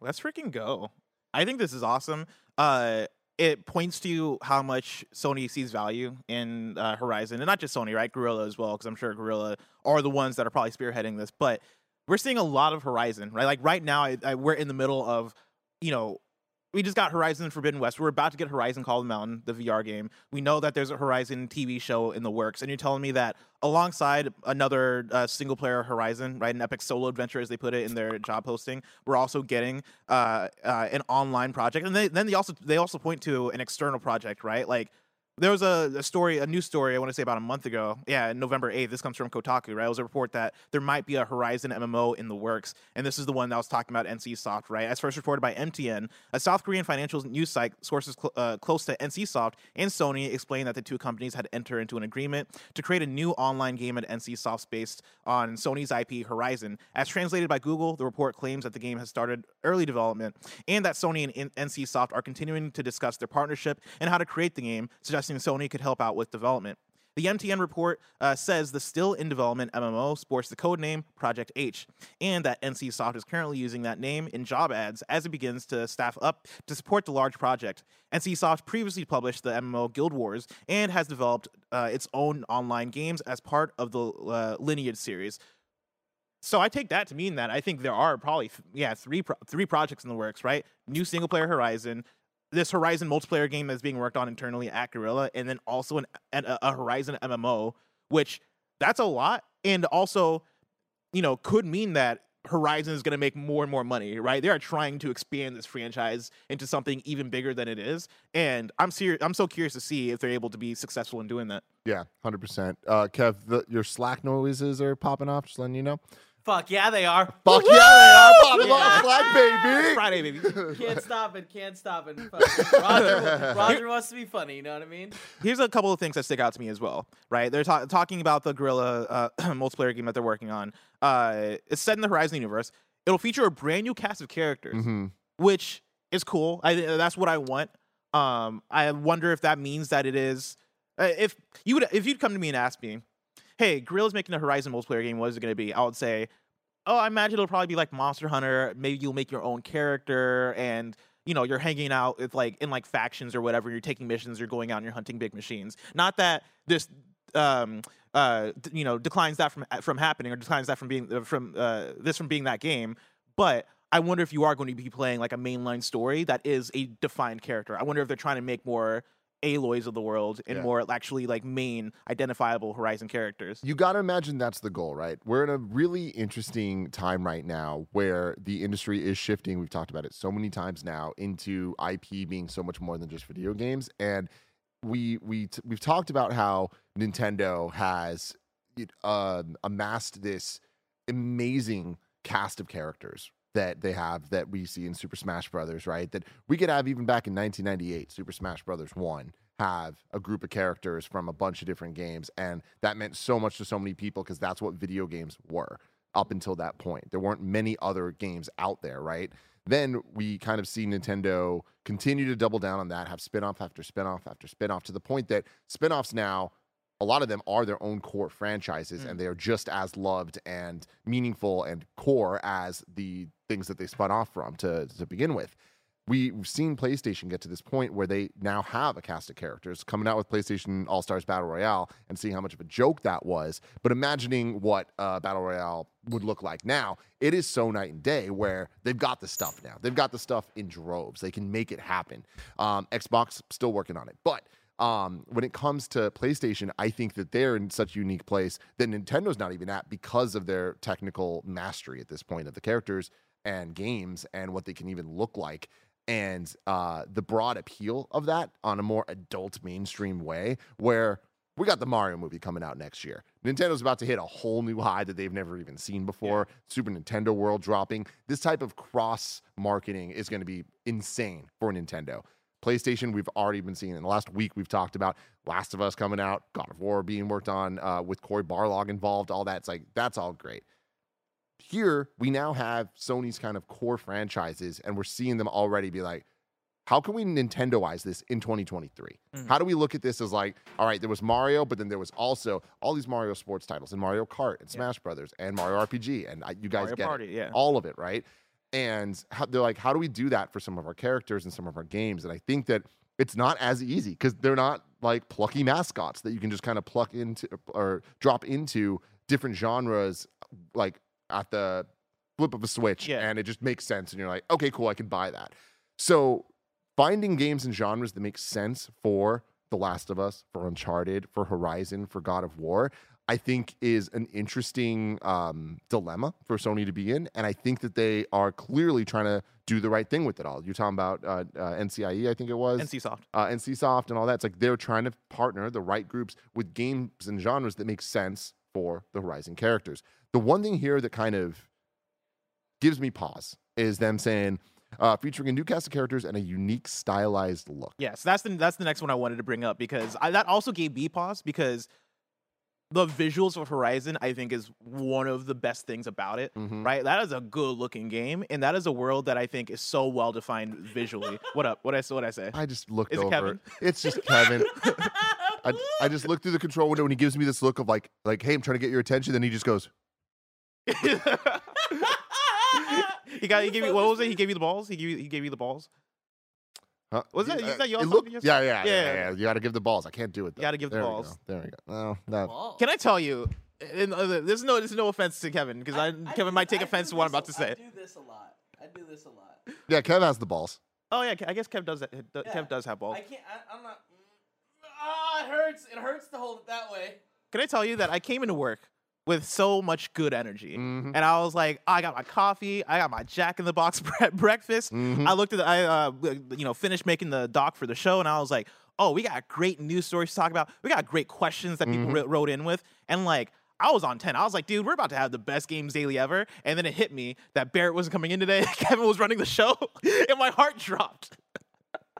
let's freaking go. I think this is awesome. Uh, it points to how much Sony sees value in uh, Horizon, and not just Sony, right? Guerrilla as well, because I'm sure Guerrilla are the ones that are probably spearheading this. But we're seeing a lot of Horizon, right? Like right now, I, I, we're in the middle of, you know, we just got Horizon Forbidden West. We're about to get Horizon Call of the Mountain, the VR game. We know that there's a Horizon TV show in the works, and you're telling me that alongside another uh, single player Horizon, right, an epic solo adventure as they put it in their job posting, we're also getting uh, uh, an online project, and they, then they also they also point to an external project, right? Like there was a, a story, a news story, I want to say about a month ago. Yeah, November 8th. This comes from Kotaku, right? It was a report that there might be a Horizon MMO in the works. And this is the one that was talking about NCSoft, right? As first reported by MTN, a South Korean financial news site, sources cl- uh, close to NCSoft and Sony explained that the two companies had entered into an agreement to create a new online game at NCSoft's based on Sony's IP Horizon. As translated by Google, the report claims that the game has started early development and that Sony and NCSoft are continuing to discuss their partnership and how to create the game, suggesting Sony could help out with development. The MTN report uh, says the still in development MMO sports the code name Project H, and that NCSoft is currently using that name in job ads as it begins to staff up to support the large project. NCSoft previously published the MMO Guild Wars and has developed uh, its own online games as part of the uh, Lineage series. So I take that to mean that I think there are probably yeah three pro- three projects in the works, right? New single player Horizon, this Horizon multiplayer game that's being worked on internally at Guerrilla, and then also an, a, a Horizon MMO, which that's a lot, and also, you know, could mean that Horizon is going to make more and more money, right? They are trying to expand this franchise into something even bigger than it is, and I'm serious. I'm so curious to see if they're able to be successful in doing that. Yeah, hundred percent. Uh, Kev, the, your Slack noises are popping off. Just letting you know. Fuck yeah, they are. Fuck yeah, they are popping Yeah. off, Slack baby. Friday, baby. Can't stop it. Can't stop it. Roger, Roger wants to be funny. You know what I mean? here's a couple of things that stick out to me as well. Right, they're ta- talking about the Guerrilla uh, multiplayer game that they're working on. Uh, it's set in the Horizon universe. It'll feature a brand new cast of characters, hmm which is cool. I that's what I want. Um, I wonder if that means that it is. Uh, if you would, if you'd come to me and ask me, "Hey, Guerrilla's making a Horizon multiplayer game. What is it going to be?" I would say, "Oh, I imagine it'll probably be like Monster Hunter. Maybe you'll make your own character and." You know, you're hanging out with like in like factions or whatever. You're taking missions. You're going out and you're hunting big machines. Not that this, um, uh, d- you know, declines that from from happening or declines that from being uh, from uh, this from being that game. But I wonder if you are going to be playing like a mainline story that is a defined character. I wonder if they're trying to make more Aloys of the world and Yeah. more actually like main identifiable Horizon characters. You got to imagine that's the goal, right? We're in a really interesting time right now where the industry is shifting. We've talked about it so many times now into IP being so much more than just video games, and we we t- we've talked about how Nintendo has uh, amassed this amazing cast of characters that they have that we see in Super Smash Brothers, right? That we could have even back in 1998, Super Smash Brothers 1 have a group of characters from a bunch of different games and that meant so much to so many people because that's what video games were up until that point. There weren't many other games out there, right? Then we kind of see Nintendo continue to double down on that, have spin-off after spin-off after spin-off to the point that spin-offs now a lot of them are their own core franchises Mm. and they are just as loved and meaningful and core as the things that they spun off from to, to begin with. We've seen PlayStation get to this point where they now have a cast of characters coming out with PlayStation All Stars Battle Royale and seeing how much of a joke that was. But imagining what uh, Battle Royale would look like now, it is so night and day where they've got the stuff now. They've got the stuff in droves. They can make it happen. Um, Xbox still working on it, but um, when it comes to PlayStation, I think that they're in such a unique place that Nintendo's not even at because of their technical mastery at this point of the characters and games and what they can even look like. And uh, the broad appeal of that on a more adult mainstream way, where we got the Mario movie coming out next year. Nintendo's about to hit a whole new high that they've never even seen before. Super Nintendo World dropping. This type of cross marketing is going to be insane for Nintendo. PlayStation, we've already been seeing in the last week. We've talked about Last of Us coming out, God of War being worked on uh, with Cory Barlog involved. All that's like that's all great. Here we now have Sony's kind of core franchises, and we're seeing them already be like, how can we Nintendoize this in 2023? Mhm. How do we look at this as like, all right, there was Mario, but then there was also all these Mario sports titles and Mario Kart and Yeah. Smash Brothers and Mario RPG, and I, you guys Mario get Party, yeah. all of it, right? And how, they're like, how do we do that for some of our characters and some of our games? And I think that it's not as easy because they're not like plucky mascots that you can just kind of pluck into or drop into different genres, like at the flip of a switch, Yeah. and it just makes sense. And you're like, okay, cool, I can buy that. So finding games and genres that make sense for The Last of Us, for Uncharted, for Horizon, for God of War, I think is an interesting um, dilemma for Sony to be in. And I think that they are clearly trying to do the right thing with it all. You're talking about uh, uh, NCIE, I think it was NCSoft, uh, NCSoft and all that. It's like they're trying to partner the right groups with games and genres that make sense for the Horizon characters. The one thing here that kind of gives me pause is them saying, uh, featuring a new cast of characters and a unique stylized look. Yes, that's the that's the next one I wanted to bring up because I, that also gave me pause because the visuals of Horizon I think is one of the best things about it. Mhm. Right, that is a good looking game, and that is a world that I think is so well defined visually. what up? What I what I say? I just looked Is it over. Kevin? It's just Kevin. I, I just looked through the control window and he gives me this look of like, like, hey, I'm trying to get your attention. Then he just goes, he got he gave you what was it? He gave you the balls. He gave you he gave you the balls. Huh? Was that- Uh, is that your it looked- Your yeah, yeah, yeah, Yeah. yeah, You got to give the balls. I can't do it. Though. You gotta give the There we balls. go. There we go. No, that, Can I tell you? And uh, there's no there's no offense to Kevin because I, Kevin do- might take I offense to what I'm this about to say. I do this a lot. I do this a lot. yeah, Kev has the balls. Oh yeah, I guess Kev does that. Yeah. Kev does have balls. I can't. I, I'm not. Ah, it hurts. It hurts to hold it that way. Can I tell you that I came into work with so much good energy, Mhm. and I was like, I got my coffee, I got my Jack in the Box bre- breakfast. Mhm. I looked at, the, I uh, you know, finished making the doc for the show, and I was like, oh, we got great news stories to talk about. We got great questions that people Mhm. wr- wrote in with, and like. I was on 10. I was like, dude, we're about to have the best games daily ever. And then it hit me that Barrett wasn't coming in today. Kevin was running the show, and my heart dropped.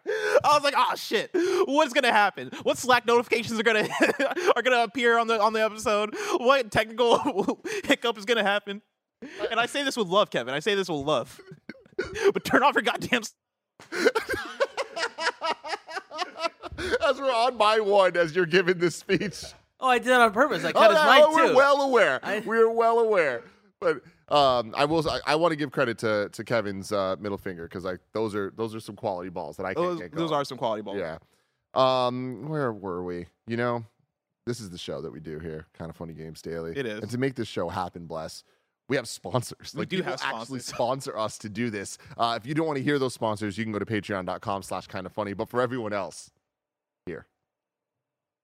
I was like, oh shit, what's gonna happen? What Slack notifications are gonna are gonna appear on the on the episode? What technical hiccup is gonna happen? And I say this with love, Kevin. I say this with love. but turn off your goddamn. as we're on my one, as you're giving this speech. Oh, I did that on purpose. I Oh, cut his no, mic we're well aware. I- We're well aware. But um, I will. I, I want to give credit to to Kevin's uh, middle finger because like those are those are some quality balls that I can't Those, get those are some quality balls. Yeah. Um, where were we? You know, this is the show that we do here, kind of funny games daily. It is. And to make this show happen, bless. We have sponsors. We Like do have actually sponsors. sponsor us to do this. Uh, if you don't want to hear those sponsors, you can go to patreon.com slash kind of funny. But for everyone else.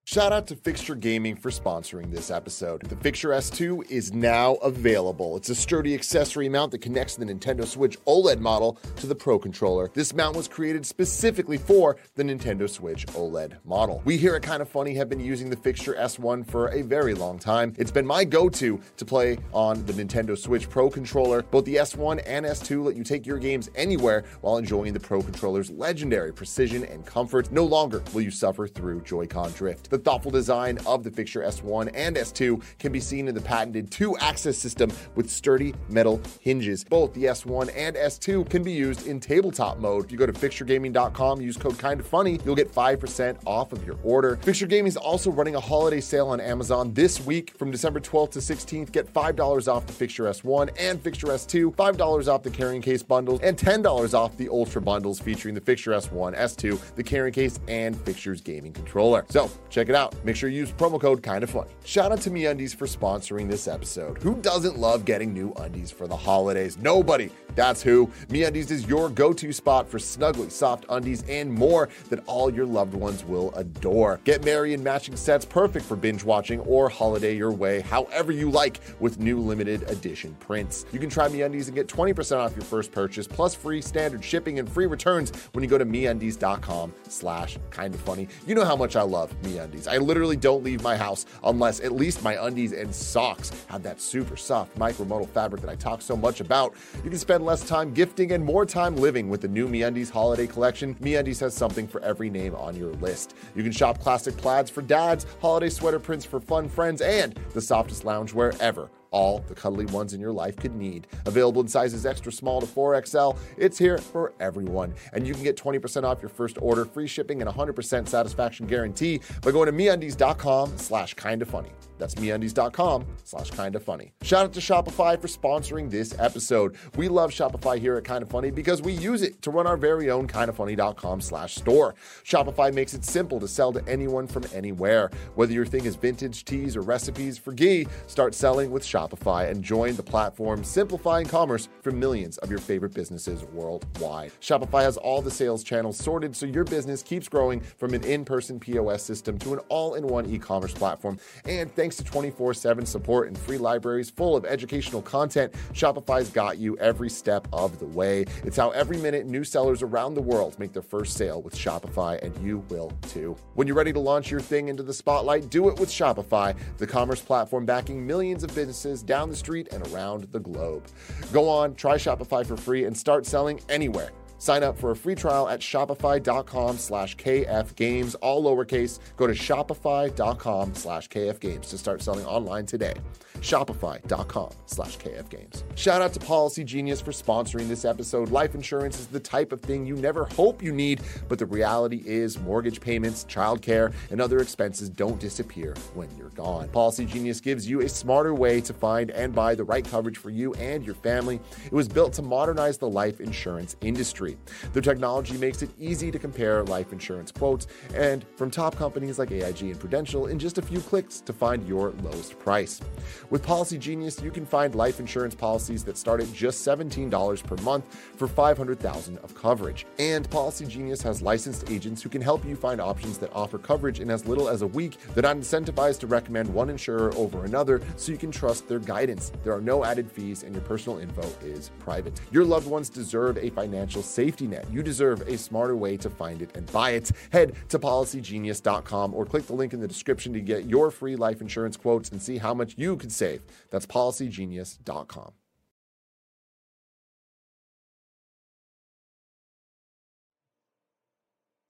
Shout out to Fixture Gaming for sponsoring this episode. The Fixture S2 is now available. It's a sturdy accessory mount that connects the Nintendo Switch OLED model to the Pro Controller. This mount was created specifically for the Nintendo Switch OLED model. We here at Kind of Funny have been using the Fixture S1 for a very long time. It's been my go-to to play on the Nintendo Switch Pro Controller. Both the S1 and S2 let you take your games anywhere while enjoying the Pro Controller's legendary precision and comfort. No longer will you suffer through Joy-Con drift. The The thoughtful design of the fixture S1 and S2 can be seen in the patented two axis system with sturdy metal hinges. Both the S1 and S2 can be used in tabletop mode. If you go to fixturegaming.com, use code kind of funny, you'll get 5% off of your order. Fixture Gaming is also running a holiday sale on Amazon this week from December 12th to 16th. Get $5 off the Fixture S1 and Fixture S2, $5 off the carrying case bundles, and $10 off the Ultra bundles featuring the Fixture S1, S2, the carrying case, and Fixture's gaming controller. So check it out. Make sure you use promo code kind of funny. Shout out to MeUndies for sponsoring this episode. Who doesn't love getting new undies for the holidays? Nobody. That's who. MeUndies is your go-to spot for snuggly, soft undies and more that all your loved ones will adore. Get merry and matching sets perfect for binge watching or holiday your way, however you like, with new limited edition prints. You can try MeUndies and get 20% off your first purchase, plus free standard shipping and free returns when you go to MeUndies.com slash kind of funny. You know how much I love MeUndies. I literally don't leave my house unless at least my undies and socks have that super soft micromodal fabric that I talk so much about. You can spend less time gifting and more time living with the new MeUndies holiday collection. MeUndies has something for every name on your list. You can shop classic plaids for dads, holiday sweater prints for fun friends, and the softest loungewear ever all the cuddly ones in your life could need. Available in sizes extra small to 4XL, it's here for everyone. And you can get 20% off your first order, free shipping, and 100% satisfaction guarantee by going to MeUndies.com slash kinda funny. That's MeUndies.com slash kinda funny. Shout out to Shopify for sponsoring this episode. We love Shopify here at Kinda Funny because we use it to run our very own kindafunny.com slash store. Shopify makes it simple to sell to anyone from anywhere. Whether your thing is vintage teas or recipes for ghee, start selling with Shopify and join the platform simplifying commerce for millions of your favorite businesses worldwide. Shopify has all the sales channels sorted so your business keeps growing from an in-person POS system to an all-in-one e-commerce platform. And thanks to 24/7 support and free libraries full of educational content, Shopify's got you every step of the way. It's how every minute new sellers around the world make their first sale with Shopify and you will too. When you're ready to launch your thing into the spotlight, do it with Shopify, the commerce platform backing millions of businesses down the street and around the globe. Go on, try Shopify for free and start selling anywhere. Sign up for a free trial at shopify.com slash kfgames, all lowercase. Go to shopify.com slash kfgames to start selling online today. Shopify.com slash kfgames. Shout out to Policy Genius for sponsoring this episode. Life insurance is the type of thing you never hope you need, but the reality is mortgage payments, childcare, and other expenses don't disappear when you're gone. Policy Genius gives you a smarter way to find and buy the right coverage for you and your family. It was built to modernize the life insurance industry. Their technology makes it easy to compare life insurance quotes and from top companies like AIG and Prudential in just a few clicks to find your lowest price. With Policy Genius, you can find life insurance policies that start at just $17 per month for 500,000 of coverage. And Policy Genius has licensed agents who can help you find options that offer coverage in as little as a week. They're not incentivized to recommend one insurer over another, so you can trust their guidance. There are no added fees, and your personal info is private. Your loved ones deserve a financial safety net. You deserve a smarter way to find it and buy it. Head to policygenius.com or click the link in the description to get your free life insurance quotes and see how much you could save. That's policygenius.com.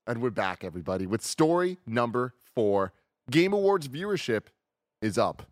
And we're back, everybody, with story number four. Game Awards viewership is up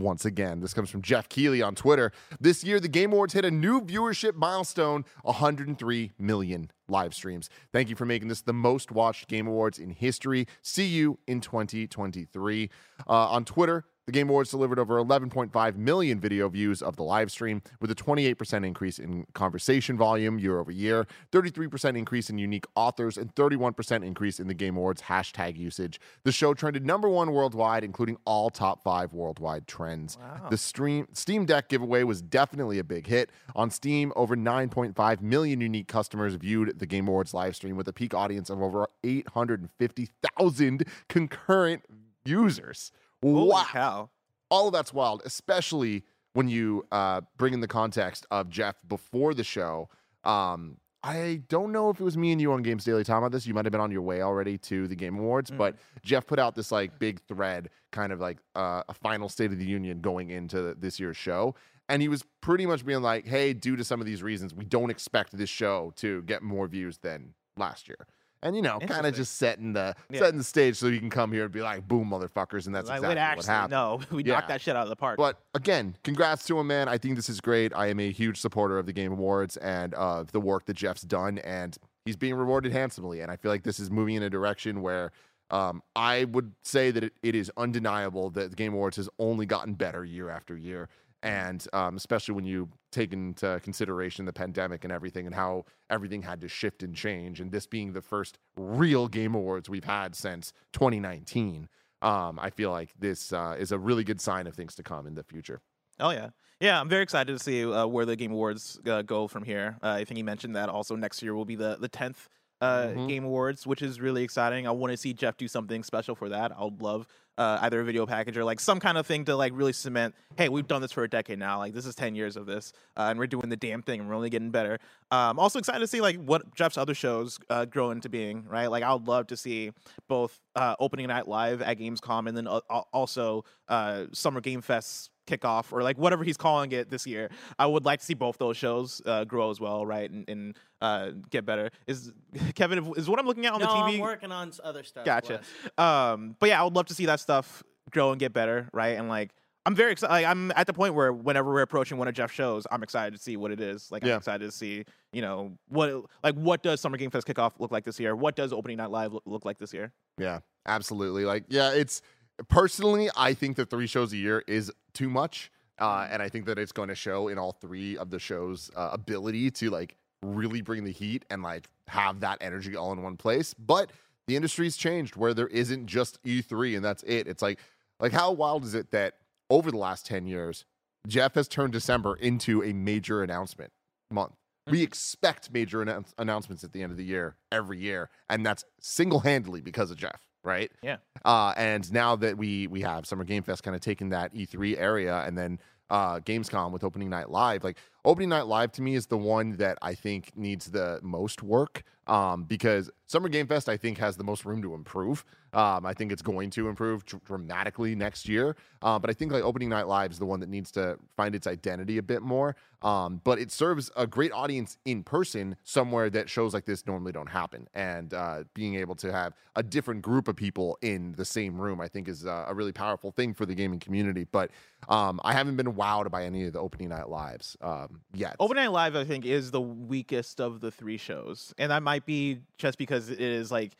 once again. This comes from Geoff Keighley on Twitter. This year, the Game Awards hit a new viewership milestone 103 million live streams. Thank you for making this the most watched Game Awards in history. See you in 2023. Uh, on Twitter, the Game Awards delivered over 11.5 million video views of the live stream, with a 28% increase in conversation volume year over year, 33% increase in unique authors, and 31% increase in the Game Awards hashtag usage. The show trended number one worldwide, including all top five worldwide trends. Wow. The stream Steam Deck giveaway was definitely a big hit. On Steam, over 9.5 million unique customers viewed the Game Awards live stream with a peak audience of over 850,000 concurrent users. Holy wow cow. all of that's wild, especially when you uh, bring in the context of Geoff before the show. Um, I don't know if it was me and you on Games Daily talking about this. You might have been on your way already to the Game Awards, but Geoff put out this like big thread, kind of like uh, a final State of the Union going into this year's show. And he was pretty much being like, hey, due to some of these reasons, we don't expect this show to get more views than last year. And you know, kind of just setting the Yeah. setting the stage so you can come here and be like, "Boom, motherfuckers," and that's like, exactly wait, what actually, happened. no, we Yeah. knocked that shit out of the park. But again, congrats to him, man. I think this is great. I am a huge supporter of the Game Awards and of the work that Geoff's done, and he's being rewarded handsomely. And I feel like this is moving in a direction where um, I would say that it, it is undeniable that the Game Awards has only gotten better year after year. And um, especially when you take into consideration the pandemic and everything and how everything had to shift and change, and this being the first real Game Awards we've had since 2019 um, I feel like this uh, is a really good sign of things to come in the future. Oh yeah, yeah. I'm very excited to see uh, where the Game Awards uh, go from here. Uh, I think he mentioned that also next year will be the the tenth uh, Mhm. Game Awards, which is really exciting. I want to see Geoff do something special for that. I would love uh, either a video package or like some kind of thing to like really cement. Hey, we've done this for a decade now. Like this is ten years of this, uh, and we're doing the damn thing. and We're only getting better. Um, also excited to see like what Geoff's other shows uh, grow into being. Right, like I would love to see both uh, opening night live at Gamescom and then uh, also uh, Summer Game Fest kickoff or like whatever he's calling it this year. I would like to see both those shows uh, grow as well, right, and, and uh, get better. Is Kevin is what I'm looking at on no, the TV? I'm working on other stuff. Gotcha. Um, but yeah, I would love to see that stuff grow and get better, right? And like, I'm very excited. Like, I'm at the point where whenever we're approaching one of Geoff's shows, I'm excited to see what it is. Like, Yeah. I'm excited to see, you know, what like what does Summer Game Fest kickoff look like this year? What does Opening Night Live look, look like this year? Yeah, absolutely. Like, yeah, it's personally, I think that three shows a year is too much. Uh, and I think that it's going to show in all three of the shows' uh, ability to like really bring the heat and like have that energy all in one place. But the industry's changed where there isn't just E3 and that's it. It's like, like how wild is it that over the last 10 years, Geoff has turned December into a major announcement month. We expect major announce- announcements at the end of the year every year, and that's single-handedly because of Geoff, right? Yeah. Uh, and now that we we have Summer Game Fest kind of taking that E3 area, and then uh, Gamescom with Opening Night Live, like Opening Night Live to me is the one that I think needs the most work um, because Summer Game Fest I think has the most room to improve. Um, I think it's going to improve dr- dramatically next year, uh, but I think like Opening Night Live is the one that needs to find its identity a bit more. Um, but it serves a great audience in person somewhere that shows like this normally don't happen, and uh, being able to have a different group of people in the same room, I think, is uh, a really powerful thing for the gaming community. But um, I haven't been wowed by any of the Opening Night Lives um, yet. Night Live, I think, is the weakest of the three shows, and that might be just because it is like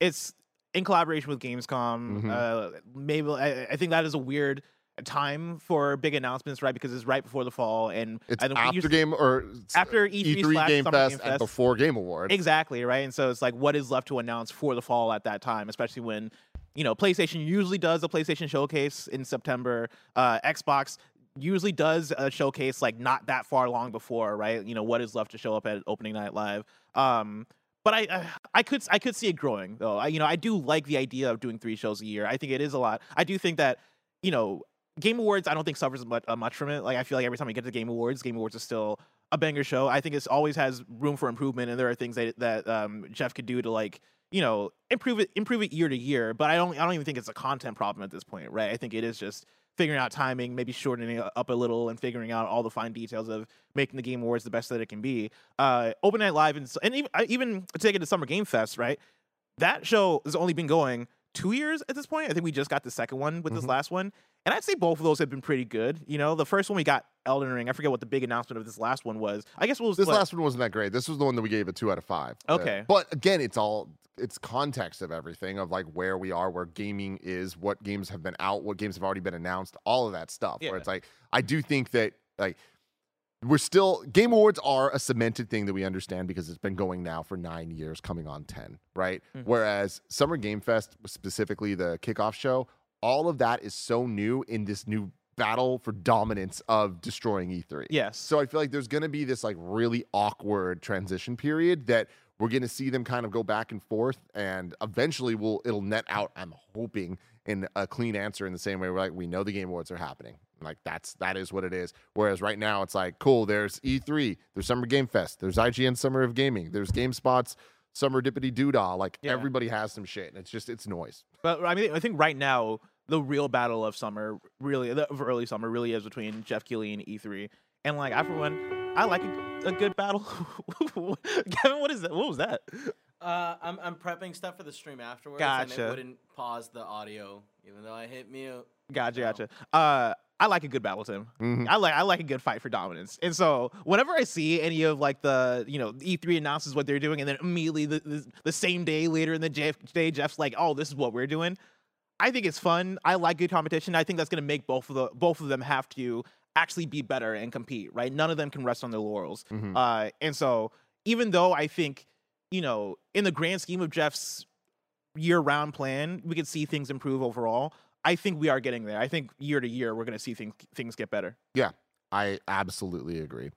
it's in collaboration with Gamescom. Mhm. Uh, maybe I, I think that is a weird time for big announcements, right? Because it's right before the fall, and It's after usually- game or after E3 E3 slash Game Fest Game and before Game Awards. Exactly, right? And so it's like what is left to announce for the fall at that time, especially when, you know, PlayStation usually does a PlayStation showcase in September. Uh, Xbox usually does a showcase like not that far long before, right? You know, what is left to show up at opening night live. Um, but I, I, I could, I could see it growing though. I, you know, I do like the idea of doing three shows a year. I think it is a lot. I do think that, you know, Game Awards, I don't think suffers much, uh, much from it. Like I feel like every time we get to Game Awards, Game Awards is still a banger show. I think it always has room for improvement, and there are things that that um, Geoff could do to like you know improve it improve it year to year. But I don't I don't even think it's a content problem at this point, right? I think it is just figuring out timing, maybe shortening it up a little, and figuring out all the fine details of making the Game Awards the best that it can be. Uh, Open Night Live and and even I- even take it to Summer Game Fest, right? That show has only been going two years at this point. I think we just got the second one with this Mhm. last one. And I'd say both of those have been pretty good. You know, the first one we got Elden Ring. I forget what the big announcement of this last one was. I guess it was This what- last one wasn't that great. This was the one that we gave a two out of five. Uh, Okay. but again, it's all it's context of everything of like where we are, where gaming is, what games have been out, what games have already been announced, all of that stuff. Yeah. Where it's like I do think that like we're still game awards are a cemented thing that we understand because it's been going now for nine years, coming on ten, right? Mhm. Whereas Summer Game Fest, specifically the kickoff show, all of that is so new in this new battle for dominance of destroying E E3. Yes. So I feel like there's going to be this like really awkward transition period that we're going to see them kind of go back and forth, and eventually we'll it'll net out. I'm hoping in a clean answer in the same way we're like we know the game awards are happening. Like that's that is what it is. Whereas right now it's like cool. There's E3, there's Summer Game Fest, there's IGN Summer of Gaming, there's GameSpot's Summer Dippity Doodah. Like Yeah. everybody has some shit, and it's just it's noise. But I mean, I think right now the real battle of summer, really, the, of early summer, really is between Geoff Keighley and E3. And like, I for one, I like a, a good battle. Kevin, what is that? What was that? Uh, I'm I'm prepping stuff for the stream afterwards. And Gotcha. it wouldn't pause the audio, even though I hit mute. Gotcha, No. gotcha. Uh, I like a good battle, Tim. Mhm. I like I like a good fight for dominance. And so whenever I see any of like the you know E3 announces what they're doing, and then immediately the, the, the same day later in the Geoff, day, Geoff's like, "Oh, this is what we're doing." I think it's fun. I like good competition. I think that's going to make both of the both of them have to actually be better and compete. Right? None of them can rest on their laurels. Mhm. Uh, and so even though I think you know in the grand scheme of Geoff's year-round plan, we could see things improve overall. I think we are getting there. I think year to year we're going to see things things get better. Yeah, I absolutely agree.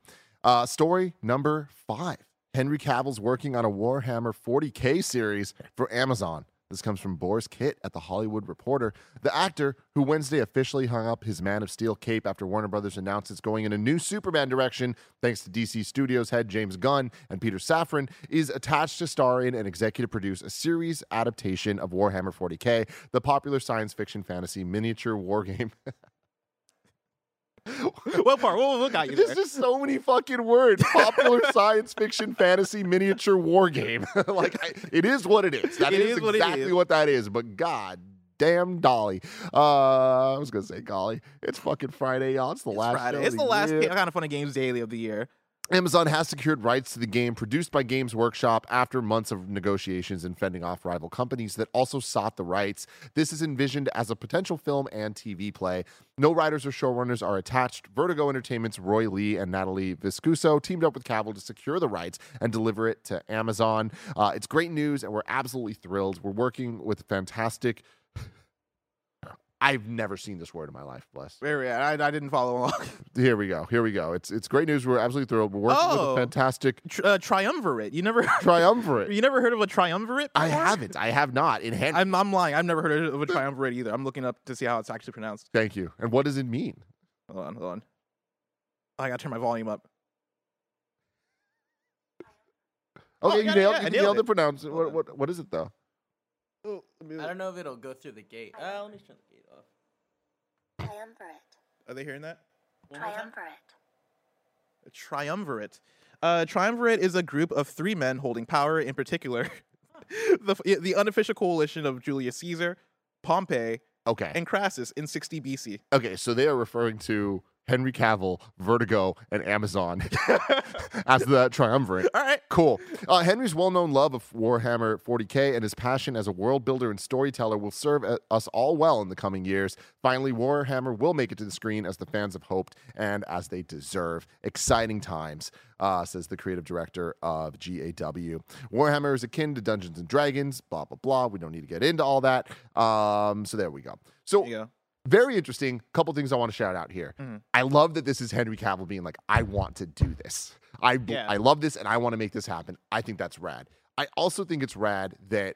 Uh, story number five Henry Cavill's working on a Warhammer 40K series for Amazon. This comes from Borys Kit at The Hollywood Reporter. The actor, who Wednesday officially hung up his Man of Steel cape after Warner Brothers announced it's going in a new Superman direction, thanks to DC Studios head James Gunn and Peter Safran, is attached to star in and executive produce a series adaptation of Warhammer 40K, the popular science fiction fantasy miniature wargame. what part? What, what got you There's just so many fucking words. Popular science fiction fantasy miniature war game. like I, it is what it is. That It is, is what exactly is. what that is. But god damn Dolly. Uh I was gonna say golly. It's fucking Friday, y'all. It's the It's last Friday. It's of the last year. kind of funny games daily of the year. Amazon has secured rights to the game produced by Games Workshop after months of negotiations and fending off rival companies that also sought the rights. This is envisioned as a potential film and TV play. No writers or showrunners are attached. Vertigo Entertainment's Roy Lee and Natalie Viscuso teamed up with Cavill to secure the rights and deliver it to Amazon. Uh, it's great news, and we're absolutely thrilled. We're working with fantastic. I've never seen this word in my life, bless. Where we at? I, I didn't follow along. Here we go. Here we go. It's it's great news. We're absolutely thrilled. We're working with Oh. a fantastic Tr- uh, triumvirate. You never triumvirate. you never heard of a triumvirate? I haven't. I have not. In hand. I'm I'm lying. I've never heard of a triumvirate either. I'm looking up to see how it's actually pronounced. Thank you. And what does it mean? Hold on, hold on. I gotta turn my volume up. Oh, Okay, you yeah, nailed. yeah, I you nailed nailed it. it. Pronounce it. What, what what is it though? Oh, I don't know if it'll go through the gate. Uh, let me turn the gate off. Triumvirate. Are they hearing that? One more time. Triumvirate. A triumvirate. Uh, triumvirate is a group of three men holding power. In particular, the the unofficial coalition of Julius Caesar, Pompey, Okay. and Crassus in 60 BC. okay. So they are referring to Henry Cavill, Vertigo, and Amazon as the triumvirate. All right. Cool. Uh, Henry's well known love of Warhammer 40K and his passion as a world builder and storyteller will serve us all well in the coming years. Finally, Warhammer will make it to the screen as the fans have hoped and as they deserve. Exciting times, uh, says the creative director of GAW. Warhammer is akin to Dungeons and Dragons, blah, blah, blah. We don't need to get into all that. Um, so there we go. So go. Very interesting. Couple things I want to shout out here. Mhm. I love that this is Henry Cavill being like, I want to do this. I Yeah. I love this and I want to make this happen. I think that's rad. I also think it's rad that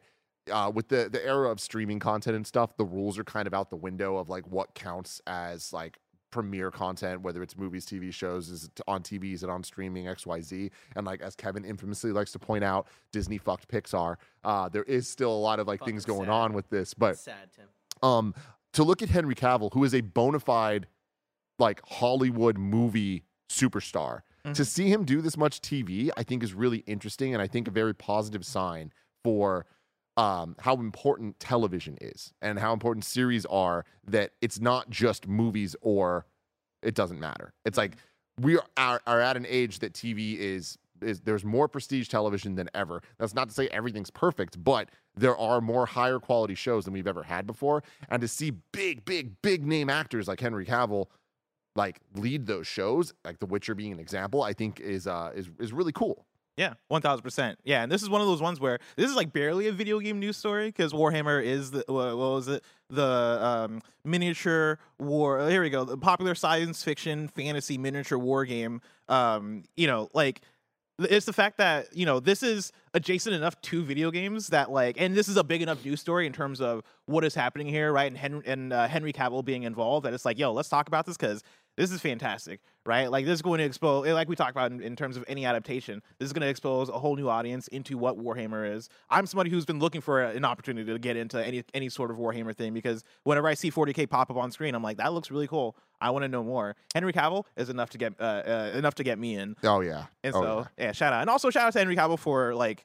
uh, with the the era of streaming content and stuff, the rules are kind of out the window of like what counts as like premiere content, whether it's movies, TV shows, is it on TV, is it on streaming, X, Y, Z. And like as Kevin infamously likes to point out, Disney fucked Pixar. Uh, there is still a lot of like Fucking things going sad. on with this, but Sad, Tim. um to look at Henry Cavill, who is a bona fide like Hollywood movie superstar, to Mhm. see him do this much TV, I think is really interesting and I think a very positive sign for um, how important television is and how important series are. That it's not just movies or it doesn't matter. It's like we are, are at an age that TV is is there's more prestige television than ever. That's not to say everything's perfect, but there are more higher quality shows than we've ever had before. And to see big, big, big name actors like Henry Cavill like lead those shows, like The Witcher being an example, I think is uh is is really cool. Yeah, one thousand percent. Yeah, and this is one of those ones where this is like barely a video game news story because Warhammer is the what, was it? The um, miniature war. Here we go. The popular science fiction fantasy miniature war game. Um, you know, like it's the fact that you know this is adjacent enough to video games that like, and this is a big enough news story in terms of what is happening here, right? And Henry and uh, Henry Cavill being involved. That it's like, yo, let's talk about this because this is fantastic, right? Like this is going to expose, like we talked about in, in terms of any adaptation, this is going to expose a whole new audience into what Warhammer is. I'm somebody who's been looking for a- an opportunity to get into any any sort of Warhammer thing because whenever I see 40k pop up on screen, I'm like, that looks really cool. I want to know more. Henry Cavill is enough to get uh, uh, enough to get me in, Oh yeah. and Oh, so yeah. shout out, and also shout out to Henry Cavill for like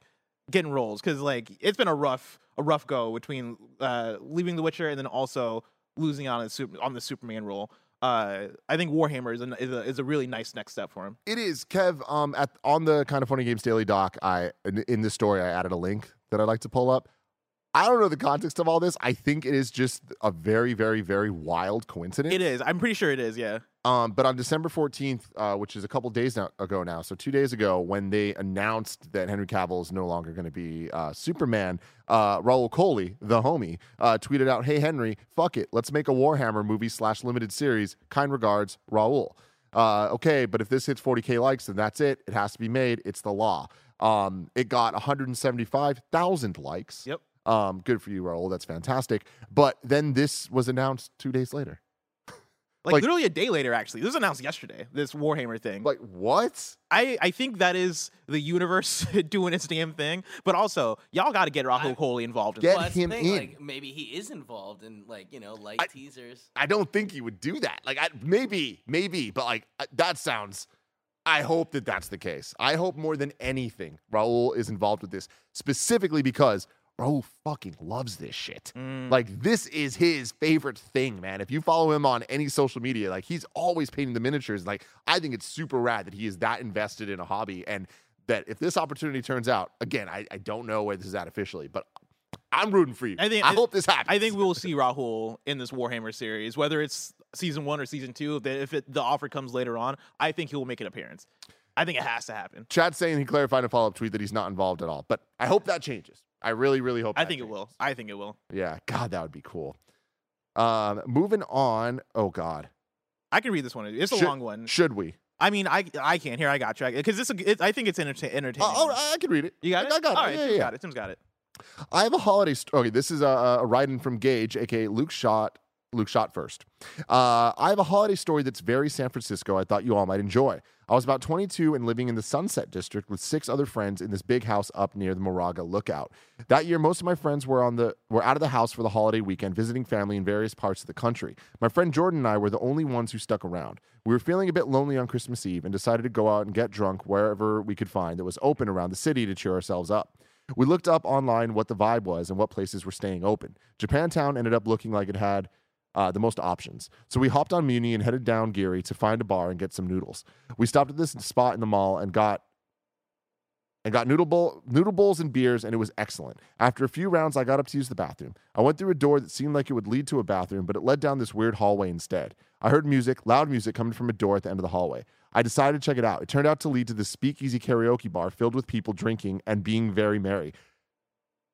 getting roles because like it's been a rough a rough go between uh, leaving The Witcher and then also losing on a super, on the Superman role. Uh, I think Warhammer is a, is a is a really nice next step for him. It is, Kev. Um, at on the kind of funny games daily doc, I in, in this story I added a link that I'd like to pull up. I don't know the context of all this. I think it is just a very, very, very wild coincidence. It is. I'm pretty sure it is. Yeah. Um, but on December 14th, uh, which is a couple days now, ago now, so two days ago, when they announced that Henry Cavill is no longer going to be uh, Superman, uh, Rahul Kohli, the homie, uh, tweeted out, "Hey Henry, fuck it, let's make a Warhammer movie slash limited series. Kind regards, Rahul." Uh, okay, but if this hits 40k likes, then that's it. It has to be made. It's the law. Um, it got 175,000 likes. Yep. Um, good for you, Raul. That's fantastic. But then this was announced two days later. Like, Like- literally a day later, actually. This was announced yesterday. This Warhammer thing. Like what? I, I think that is the universe doing its damn thing. But also, y'all got to get Rahul Kohli involved. In Get this. Well, him thing, in. Like maybe he is involved in like you know light I- teasers. I don't think he would do that. Like, I, maybe, maybe, but like uh, that sounds. I hope that that's the case. I hope more than anything, Rahul is involved with this specifically because Rahul fucking loves this shit. Mm. Like, this is his favorite thing, man. If you follow him on any social media, like he's always painting the miniatures. Like, I think it's super rad that he is that invested in a hobby, and that if this opportunity turns out, again, I, I don't know where this is at officially, but I'm rooting for you. I think- I hope this happens. I think we will see Rahul in this Warhammer series, whether it's season one or season two. If, the- if it, the offer comes later on, I think he will make an appearance. I think it has to happen. Chad's saying he clarified in a follow up tweet that he's not involved at all, but I hope that changes. I really, really hope. I think it will. I think it will. Yeah, God, that would be cool. Um, moving on. Oh God, I can read this one. It's a Should- long one. should we? I mean, I I can't. Here, I got you. Because this, it, I think it's entertain, entertaining. Oh, oh, I can read it. you got I, it. I got All it. right, yeah, Tim's yeah, got it. Tim's got it. I have a holiday story. Okay, this is a, a write-in from Gage, aka Luke Shot. Luke Shot first. Uh, I have a holiday story that's very San Francisco. I thought you all might enjoy. I was about 22 and living in the Sunset District with six other friends in this big house up near the Moraga Lookout. That year, most of my friends were on the were out of the house for the holiday weekend, visiting family in various parts of the country. My friend Jordan and I were the only ones who stuck around. We were feeling a bit lonely on Christmas Eve and decided to go out and get drunk wherever we could find that was open around the city to cheer ourselves up. We looked up online what the vibe was and what places were staying open. Japantown ended up looking like it had uh, the most options. So we hopped on Muni and headed down Geary to find a bar and get some noodles. We stopped at this spot in the mall and got and got noodle bowl, noodle bowls and beers, and it was excellent. After a few rounds, I got up to use the bathroom. I went through a door that seemed like it would lead to a bathroom, but it led down this weird hallway instead. I heard music, loud music coming from a door at the end of the hallway. I decided to check it out. It turned out to lead to the speakeasy karaoke bar filled with people drinking and being very merry.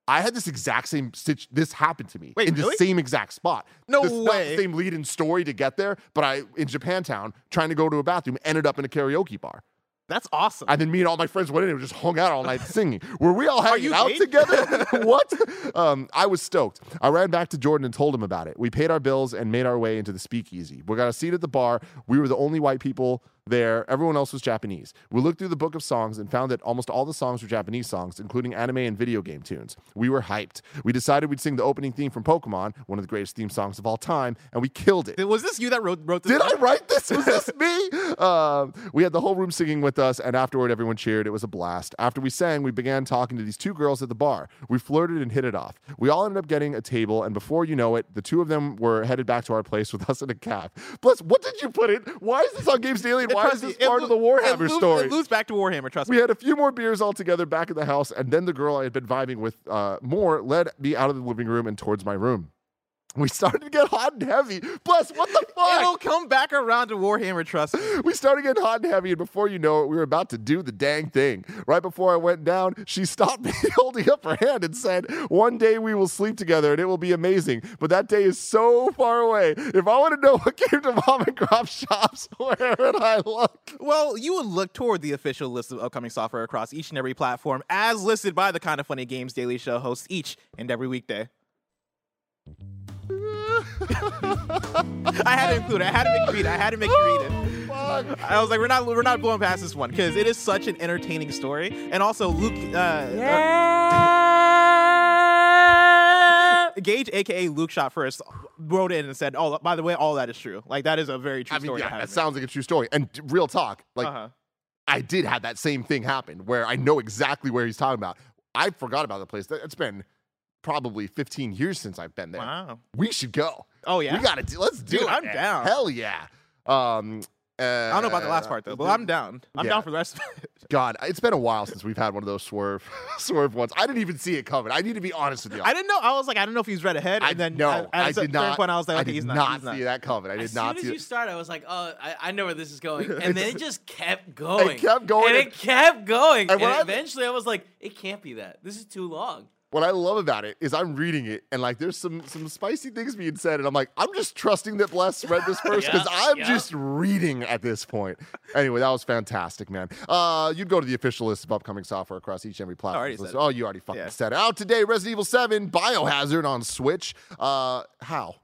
I had this exact same stitch. This happened to me Wait, in the same exact spot. No this, way. same lead in story to get there, but I in Japantown trying to go to a bathroom ended up in a karaoke bar. That's awesome. And then me and all my friends went in and just hung out all night singing. Were we all hanging you out gay? together? what? Um, I was stoked. I ran back to Jordan and told him about it. We paid our bills and made our way into the speakeasy. We got a seat at the bar. We were the only white people there. Everyone else was Japanese. We looked through the book of songs and found that almost all the songs were Japanese songs, including anime and video game tunes. We were hyped. We decided we'd sing the opening theme from Pokemon, one of the greatest theme songs of all time, and we killed it. was this you that wrote wrote this? Did I write this? Was this me? Um, we had the whole room singing with us, and afterward, everyone cheered. It was a blast. After we sang, we began talking to these two girls at the bar. We flirted and hit it off. We all ended up getting a table, and before you know it, the two of them were headed back to our place with us in a cab. Plus, what did you put in? Why is this on Games Daily? It why is this it part of the it Warhammer loops- story? It loops back to Warhammer. Trust We me. had a few more beers all together back at the house, and then the girl I had been vibing with uh, more led me out of the living room and towards my room. We started to get hot and heavy. Plus, what the fuck? It'll come back around to Warhammer. Trust me. we started getting hot and heavy, and before you know it, we were about to do the dang thing. Right before I went down, she stopped me, holding up her hand, and said, One day we will sleep together and it will be amazing. But that day is so far away. If I want to know what came to mom and grop shops, where would I look? Well, you would look toward the official list of upcoming software across each and every platform, as listed by the Kind of Funny Games Daily Show hosts each and every weekday. I had to include it. I had to make you read it. I had to make you read it. I was like, we're not we're not blowing past this one because it is such an entertaining story, and also Luke. Uh, uh, Gage, aka Luke Shot First, wrote in and said, "Oh, by the way, all that is true. Like that is a very true I mean, story." yeah, that that sounds like a true story. And real talk, like, uh-huh. I did have that same thing happen where I know exactly where he's talking about. I forgot about the place. It's been probably 15 years since I've been there. Wow. We should go. Oh yeah. We gotta do. Let's do Dude, it. I'm man. down. Hell yeah. Um, uh, I don't know about the last part though, but I'm down. I'm Yeah. down for the rest of it. God, it's been a while since we've had one of those swerve swerve ones. I didn't even see it coming. I need to be honest with you. I didn't know. I was like, I don't know if he's read ahead. I then no, at, at I a did not. point, I was like, I okay, did he's not. not he's not. see that coming. I did as not soon as you it. started, I was like, "Oh, I, I know where this is going," and then it just kept going. It kept going, and and- it kept going. and And, when I- eventually, I was like, "It can't be that. This is too long." What I love about it is I'm reading it and like there's some some spicy things being said and I'm like I'm just trusting that Bless read this first because Yeah, I'm yeah. just reading at this point. Anyway, that was fantastic, man. Uh, you'd go to the official list of upcoming software across each and every platform. already said it. oh, you already fucking Yeah. said it. Out today, Resident Evil 7 Biohazard on Switch. Uh, how?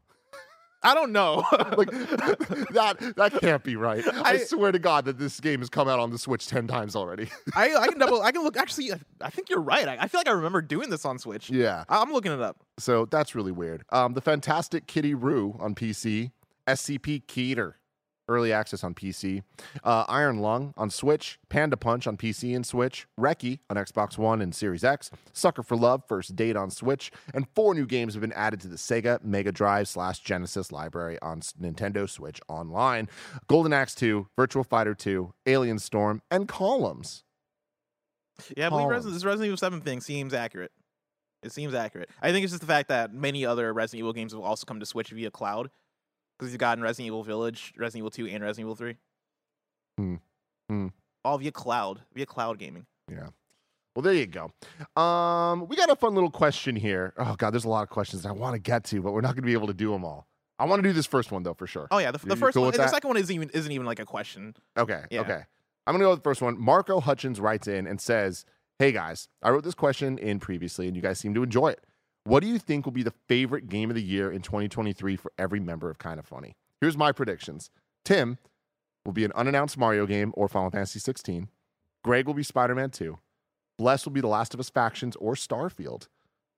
I don't know. Like that that can't be right. I, I- swear to God that this game has come out on the Switch ten times already. I, I can double. I can look. Actually, I- think you're right. I, I feel like I remember doing this on Switch. yeah. I, I'm looking it up. So that's really weird. Um, the Fantastic Kitty Roo on PC, SCP Keter, early access on PC, uh, Iron Lung on Switch, Panda Punch on PC and Switch, Reki on Xbox One and Series X, Sucker for Love First Date on Switch, and four new games have been added to the Sega Mega Drive slash Genesis library on Nintendo Switch Online: Golden Axe 2, Virtua Fighter 2, Alien Storm, and Columns. Yeah, I believe Resident, this Resident Evil 7 thing seems accurate. It seems accurate. I think it's just the fact that many other Resident Evil games will also come to Switch via cloud. Because you've gotten Resident Evil Village, Resident Evil 2, and Resident Evil 3. Hmm. Hmm. All via cloud, via cloud gaming. Yeah. Well, there you go. Um, we got a fun little question here. Oh God, there's a lot of questions I want to get to, but we're not going to be able to do them all. I want to do this first one though, for sure. Oh yeah, the, the first cool one, the that? second one isn't even isn't even like a question. Okay. Yeah. Okay. I'm gonna go with the first one. Marco Hutchins writes in and says, "Hey guys, I wrote this question in previously, and you guys seem to enjoy it. What do you think will be the favorite game of the year in 2023 for every member of Kind of Funny? Here's my predictions. Tim will be an unannounced Mario game or Final Fantasy 16. Greg will be Spider-Man 2. Bless will be The Last of Us Factions or Starfield.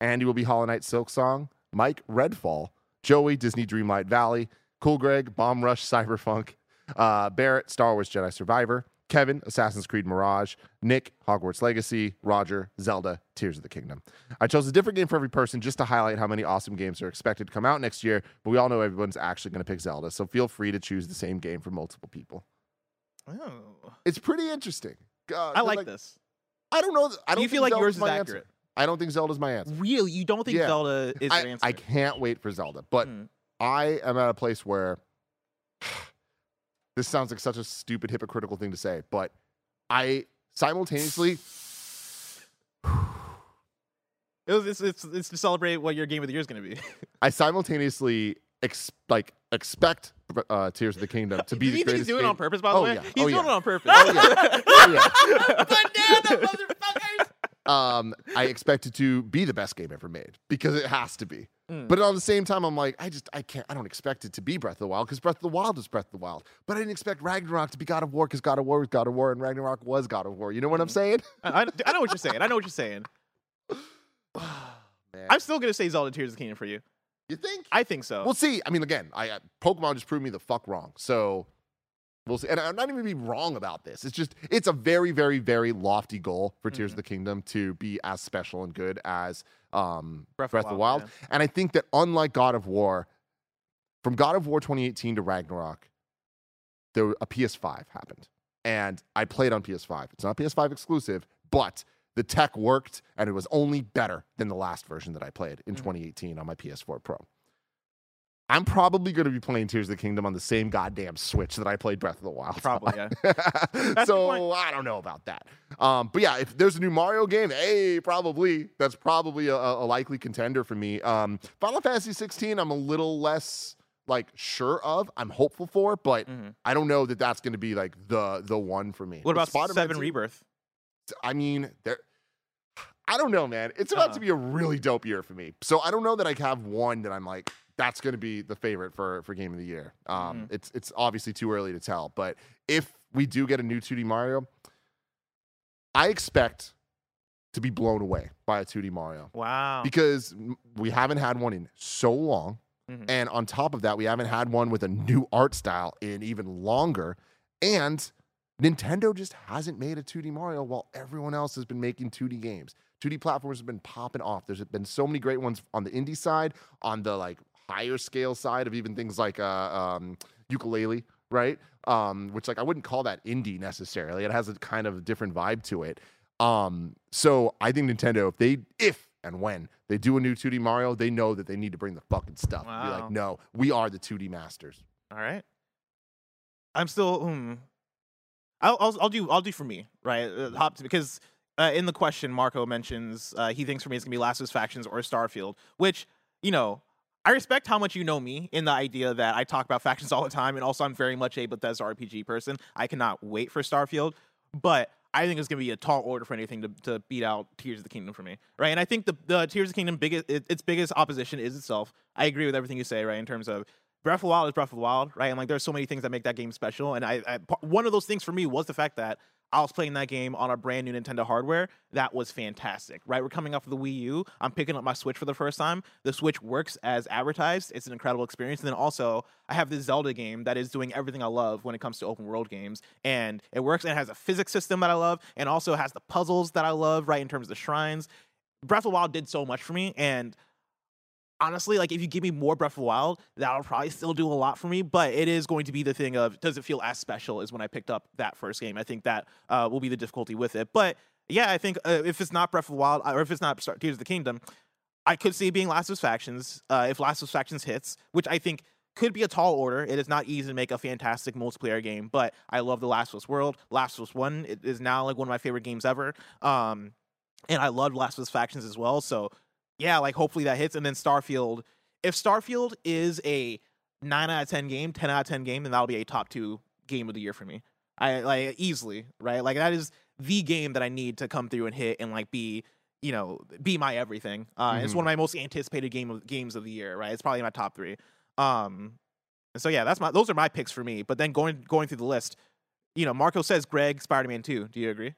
Andy will be Hollow Knight Silksong. Mike Redfall. Joey Disney Dreamlight Valley. Cool Greg Bomb Rush Cyberpunk. Uh, Barrett, Star Wars Jedi Survivor, Kevin, Assassin's Creed Mirage, Nick, Hogwarts Legacy, Roger, Zelda, Tears of the Kingdom. I chose a different game for every person just to highlight how many awesome games are expected to come out next year, but we all know everyone's actually going to pick Zelda, so feel free to choose the same game for multiple people. Oh, It's pretty interesting. Uh, I 'cause, like, this. I don't know. I Do don't you feel like yours is my answer. accurate? I don't think Zelda's my answer. Really, you don't think Yeah. Zelda is your I, answer? I can't wait for Zelda, but Hmm. I am at a place where this sounds like such a stupid, hypocritical thing to say, but I simultaneously It was, it's, it's, it's to celebrate what your game of the year is going to be. I simultaneously ex- like expect uh, Tears of the Kingdom to be Do the you think he's greatest doing it on purpose? By the Oh, way, yeah. he's Oh, doing yeah. it on purpose. Oh yeah. Oh, yeah. Um, I expect it to be the best game ever made because it has to be. Mm. But at the same time, I'm like, I just, I can't, I don't expect it to be Breath of the Wild because Breath of the Wild is Breath of the Wild. But I didn't expect Ragnarok to be God of War because God of War was God of War and Ragnarok was God of War. You know what I'm Mm. saying? I, I, know what you're saying. I know what you're saying. Man. I'm still going to say Zelda Tears of the Kingdom for you. you think? I think so. We'll see. I mean, again, I, I Pokemon just proved me the fuck wrong. So we'll see. And I'm not even be wrong about this. It's just it's a very, very, very lofty goal for Tears of the Kingdom to be as special and good as um, Breath, of the Wild. And I think that unlike God of War, from God of War 2018 to Ragnarok, there a PS5 happened, and I played on PS5. It's not PS5 exclusive, but the tech worked, and it was only better than the last version that I played in Mhm. 2018 on my PS4 Pro. I'm probably going to be playing Tears of the Kingdom on the same goddamn Switch that I played Breath of the Wild. Probably, on. a so. I don't know about that. Um, but yeah, if there's a new Mario game, hey, probably that's probably a, a likely contender for me. Um, Final Fantasy 16, I'm a little less like sure of. I'm hopeful for, but Mhm. I don't know that that's going to be like the the one for me. What about Spider-Man Seven 2 Rebirth? I mean, there. I don't know, man. It's about to Uh-huh. be a really dope year for me. So I don't know that I have one that I'm like that's going to be the favorite for for game of the year. Um, Mhm. it's it's obviously too early to tell, but if we do get a new 2D Mario, I expect to be blown away by a 2D Mario Wow. because we haven't had one in so long. Mhm. And on top of that, we haven't had one with a new art style in even longer. And Nintendo just hasn't made a 2D Mario while everyone else has been making 2D games. 2D platforms have been popping off. There's been so many great ones on the indie side, on the like higher scale side of even things like uh, um, Yooka-Laylee, right? Um, which like I wouldn't call that indie necessarily. It has a kind of different vibe to it. Um, so I think Nintendo, if they if and when they do a new 2D Mario, they know that they need to bring the fucking stuff. Be like, no, we are the 2D masters. All right. I'm still. Hmm. I'll, I'll I'll do I'll do for me right. Uh, hop because uh, in the question Marco mentions uh, he thinks for me it's gonna be Last of Us Factions or Starfield, which you know I respect how much you know me in the idea that I talk about factions all the time, and also I'm very much a Bethesda RPG person. I cannot wait for Starfield, but I think it's gonna be a tall order for anything to, to beat out Tears of the Kingdom for me, right? And I think the the Tears of the Kingdom biggest it, its biggest opposition is itself. I agree with everything you say, right? In terms of Breath of the Wild is Breath of the Wild, right? And like there's so many things that make that game special. And I, I one of those things for me was the fact that I was playing that game on a brand new Nintendo hardware. That was fantastic, right? We're coming off of the Wii U. I'm picking up my Switch for the first time. The Switch works as advertised. It's an incredible experience. And then also, I have this Zelda game that is doing everything I love when it comes to open world games. And it works and it has a physics system that I love and also has the puzzles that I love, right? In terms of the shrines. Breath of the Wild did so much for me. And honestly, like if you give me more Breath of the Wild, that'll probably still do a lot for me. But it is going to be the thing of does it feel as special as when I picked up that first game? I think that uh, will be the difficulty with it. But yeah, I think uh, if it's not Breath of the Wild or if it's not Star- Tears of the Kingdom, I could see it being Last of Us Factions. Uh, if Last of Us Factions hits, which I think could be a tall order. It is not easy to make a fantastic multiplayer game, but I love the Last of Us world. Last of Us One it is now like one of my favorite games ever. Um, and I love Last of Us Factions as well. So yeah, like hopefully that hits. And then Starfield, if Starfield is a nine out of ten game, ten out of ten game, then that'll be a top two game of the year for me. I like easily, right? Like that is the game that I need to come through and hit and like be, you know, be my everything. Uh, It's Mhm. one of my most anticipated game of games of the year, right? It's probably my top three. Um, and so yeah, that's my those are my picks for me. But then going going through the list, you know, Marco says Greg Spider Man Two. Do you agree?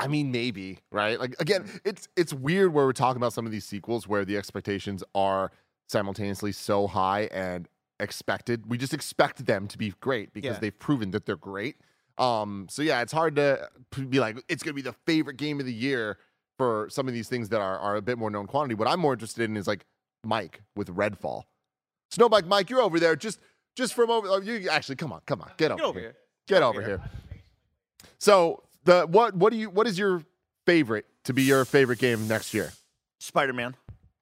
I mean, maybe, right? Like again, it's it's weird where we're talking about some of these sequels where the expectations are simultaneously so high and expected. We just expect them to be great because Yeah. they've proven that they're great. Um, so yeah, it's hard to be like it's gonna be the favorite game of the year for some of these things that are are a bit more known quantity. What I'm more interested in is like Mike with Redfall. Snowbike Mike, you're over there. Just just from over. oh, You actually come on, come on, get over, Get over here. here. Get over here. So the what what do you what is your favorite to be your favorite game next year? Spider Man.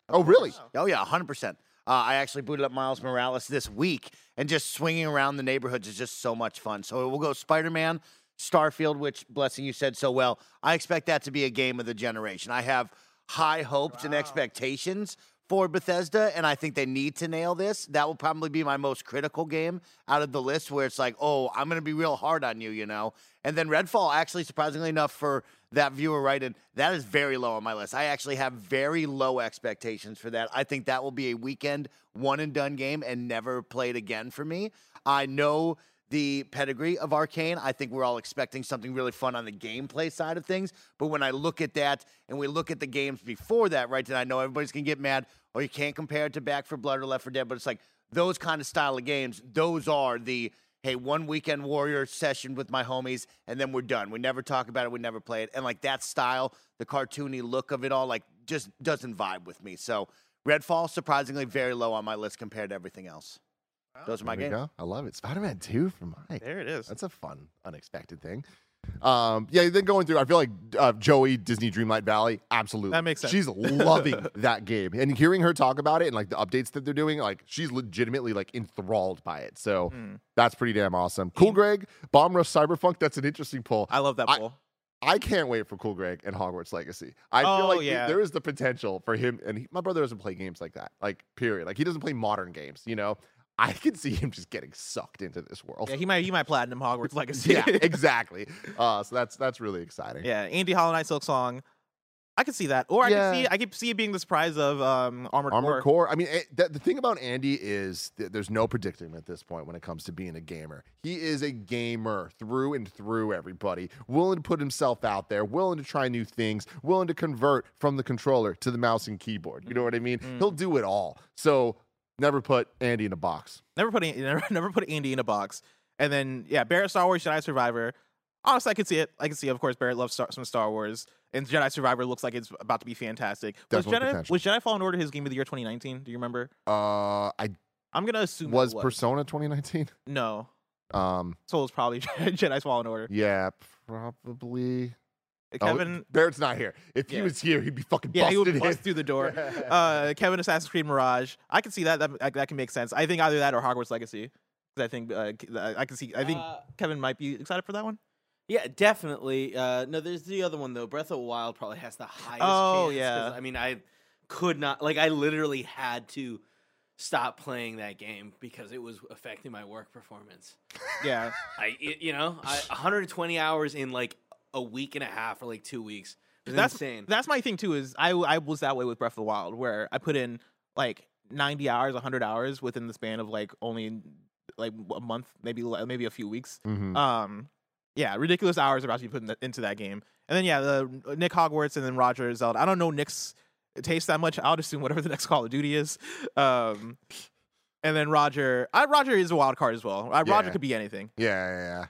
Oh really? Oh yeah, hundred percent. Uh, I actually booted up Miles Morales this week, and just swinging around the neighborhoods is just so much fun. So we'll go Spider Man, Starfield, which blessing you said so well. I expect that to be a game of the generation. I have high hopes and expectations for Bethesda, and I think they need to nail this. That will probably be my most critical game out of the list, where it's like, oh, I'm going to be real hard on you, you know. And then Redfall, actually, surprisingly enough, for that viewer right in, that is very low on my list. I actually have very low expectations for that. I think that will be a weekend one and done game and never played again for me. I know the pedigree of Arkane. I think we're all expecting something really fun on the gameplay side of things. But when I look at that and we look at the games before that, right, then I know everybody's gonna get mad, or you can't compare it to Back 4 Blood or Left 4 Dead, but it's like those kind of style of games, those are the hey, one weekend warrior session with my homies, and then we're done. We never talk about it, we never play it. And like that style, the cartoony look of it all, like just doesn't vibe with me. So Redfall, surprisingly, very low on my list compared to everything else. Those are my There games. go. I love it. Spider Man Two for Mike. There it is. That's a fun, unexpected thing. Um, yeah, then going through, I feel like uh, Joey Disney Dreamlight Valley, absolutely. That makes sense. She's loving that game, and hearing her talk about it and like the updates that they're doing, like she's legitimately like enthralled by it. So Mm. that's pretty damn awesome. Cool, Greg, Bomb Rush Cyberfunk. That's an interesting pull. I love that I- I can't wait for Cool Greg and Hogwarts Legacy. I feel Oh, like yeah. there is the potential for him, and he, my brother doesn't play games like that. Like, period. Like, he doesn't play modern games. You know, I could see him just getting sucked into this world. Yeah, he might he might platinum Hogwarts Legacy. yeah, exactly. Uh, so that's that's really exciting. yeah, Andy Hollow Knight Silksong. I could see that, or I Yeah. could see I could see it being the surprise of um, Armored, Armored Core. Core. I mean, it, the, the thing about Andy is th- there's no predicting at this point when it comes to being a gamer. He is a gamer through and through, everybody. Willing to put himself out there, willing to try new things, willing to convert from the controller to the mouse and keyboard. You know what I mean? Mm. He'll do it all. So never put Andy in a box. Never put never, never put Andy in a box. And then yeah, Barrett Star Wars Jedi Survivor. honestly, I could see it. I can see, of course, Barrett loves Star- some Star Wars, and Jedi Survivor looks like it's about to be fantastic. Was Definitely Jedi potential. was Jedi Fallen Order his game of the year 2019? Do you remember? Uh, I I'm gonna assume was it Persona 2019. no. Um, So it was probably Jedi's Fallen Order. yeah, probably. Oh, Kevin, Barrett's not here. If he Yeah. was here, he'd be fucking yeah, he would bust through the door. uh, Kevin Assassin's Creed Mirage. I can see that. That that can make sense. I think either that or Hogwarts Legacy. 'Cause I think uh, K- I can see. I think Uh, Kevin might be excited for that one. Yeah, definitely. Uh, no, there's the other one though. Breath of the Wild probably has the highest. Oh, chance, 'cause, yeah. I mean, I could not. Like, I literally had to stop playing that game because it was affecting my work performance. Yeah, I, it- you know, I, 120 hours in like a week and a half or like two weeks. That's insane. That's my thing too. Is I I was that way with Breath of the Wild, where I put in like 90 hours, 100 hours within the span of like only like a month, maybe le- maybe a few weeks. Mhm. Um, yeah, ridiculous hours are about to be put in the, into that game. And then yeah, the Nick Hogwarts and then Roger Zelda. I don't know Nick's taste that much. I'll assume whatever the next Call of Duty is. Um, and then Roger, I, Roger is a wild card as well. Uh, Roger could be anything. Yeah, yeah, yeah,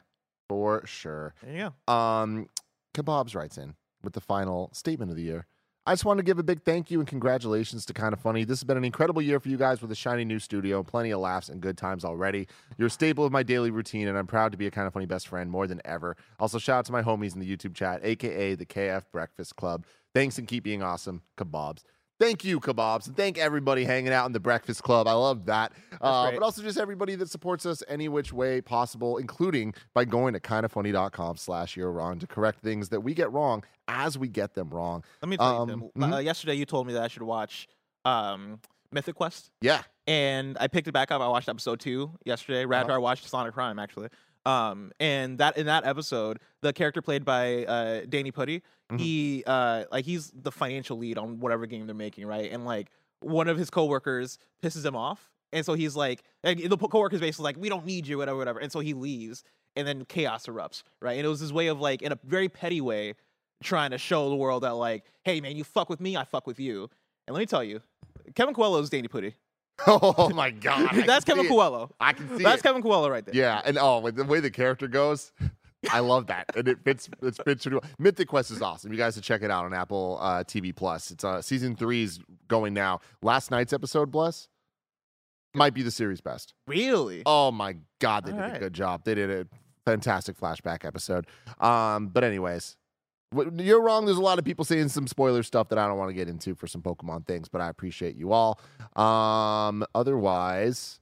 for sure. There you go. Um, Kebabs writes in with the final statement of the year. I just want to give a big thank you and congratulations to Kinda Funny. This has been an incredible year for you guys with a shiny new studio, plenty of laughs and good times already. You're a staple of my daily routine, and I'm proud to be a Kinda Funny best friend more than ever. Also, shout out to my homies in the YouTube chat, aka the KF Breakfast Club. Thanks and keep being awesome, Kebabs. Thank you, Kebabs. And thank everybody hanging out in the Breakfast Club. I love that. Uh, but also just everybody that supports us any which way possible, including by going to kindafunny.com slash you're wrong to correct things that we get wrong as we get them wrong. Let me tell Um, you, Tim. mhm. Uh, yesterday you told me that I should watch um, Mythic Quest. Yeah. and I picked it back up. I watched episode two yesterday. Right after I watched Sonic Prime, actually. Um, and that in that episode, the character played by uh, Danny Pudi, Mhm. he uh, like he's the financial lead on whatever game they're making, right? And like one of his coworkers pisses him off, and so he's like, like the coworker's basically like, "We don't need you, whatever, whatever," and so he leaves, and then chaos erupts, right? And it was his way of like, in a very petty way, trying to show the world that like, "Hey, man, you fuck with me, I fuck with you." And let me tell you, Kevin Coello is Danny Pudi. Oh my God. That's Kevin. Coello. I can see That's it. Kevin Coello right there. Yeah, and oh, the way the character goes, I love that, and it fits. It fits really well. Mythic Quest is awesome. You guys should check it out on Apple uh, TV Plus. It's uh, season three is going now. Last night's episode, bless, might be the series best. Really? Oh my god, they All did a good job. They did a fantastic flashback episode. Um, but anyways, you're wrong. There's a lot of people saying some spoiler stuff that I don't want to get into for some Pokemon things, but I appreciate you all. Um, otherwise,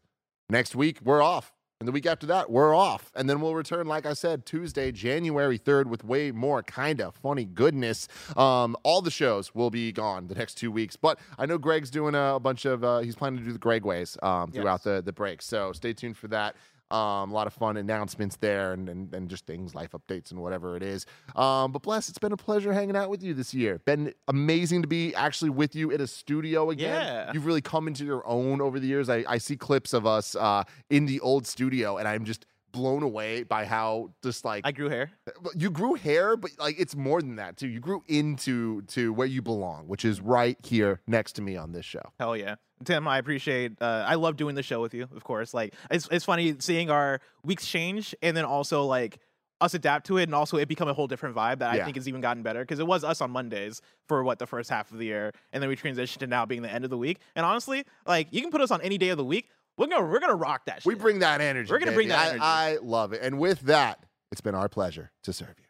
next week we're off. And the week after that, we're off. And then we'll return, like I said, Tuesday, January 3rd, with way more kind of funny goodness. Um, all the shows will be gone the next two weeks. But I know Greg's doing a, a bunch of, uh, he's planning to do the Greg ways um, throughout Yes. the, the break. So stay tuned for that. Um, a lot of fun announcements there and, and, and just things, life updates, and whatever it is. Um, but bless, it's been a pleasure hanging out with you this year. Been amazing to be actually with you in a studio again. Yeah. You've really come into your own over the years. I, I see clips of us uh, in the old studio, and I'm just blown away by how just like I grew hair. you grew hair, but like it's more than that too. You grew into to where you belong, which is right here next to me on this show. Hell yeah. Tim, I appreciate uh, I love doing the show with you, of course. Like it's it's funny seeing our weeks change and then also like us adapt to it and also it become a whole different vibe that Yeah. I think has even gotten better because it was us on Mondays for what the first half of the year and then we transitioned to now being the end of the week. And honestly, like you can put us on any day of the week. We're gonna we're gonna rock that shit. We bring that energy. We're gonna bring baby. that I- energy. I love it. And with that, it's been our pleasure to serve you.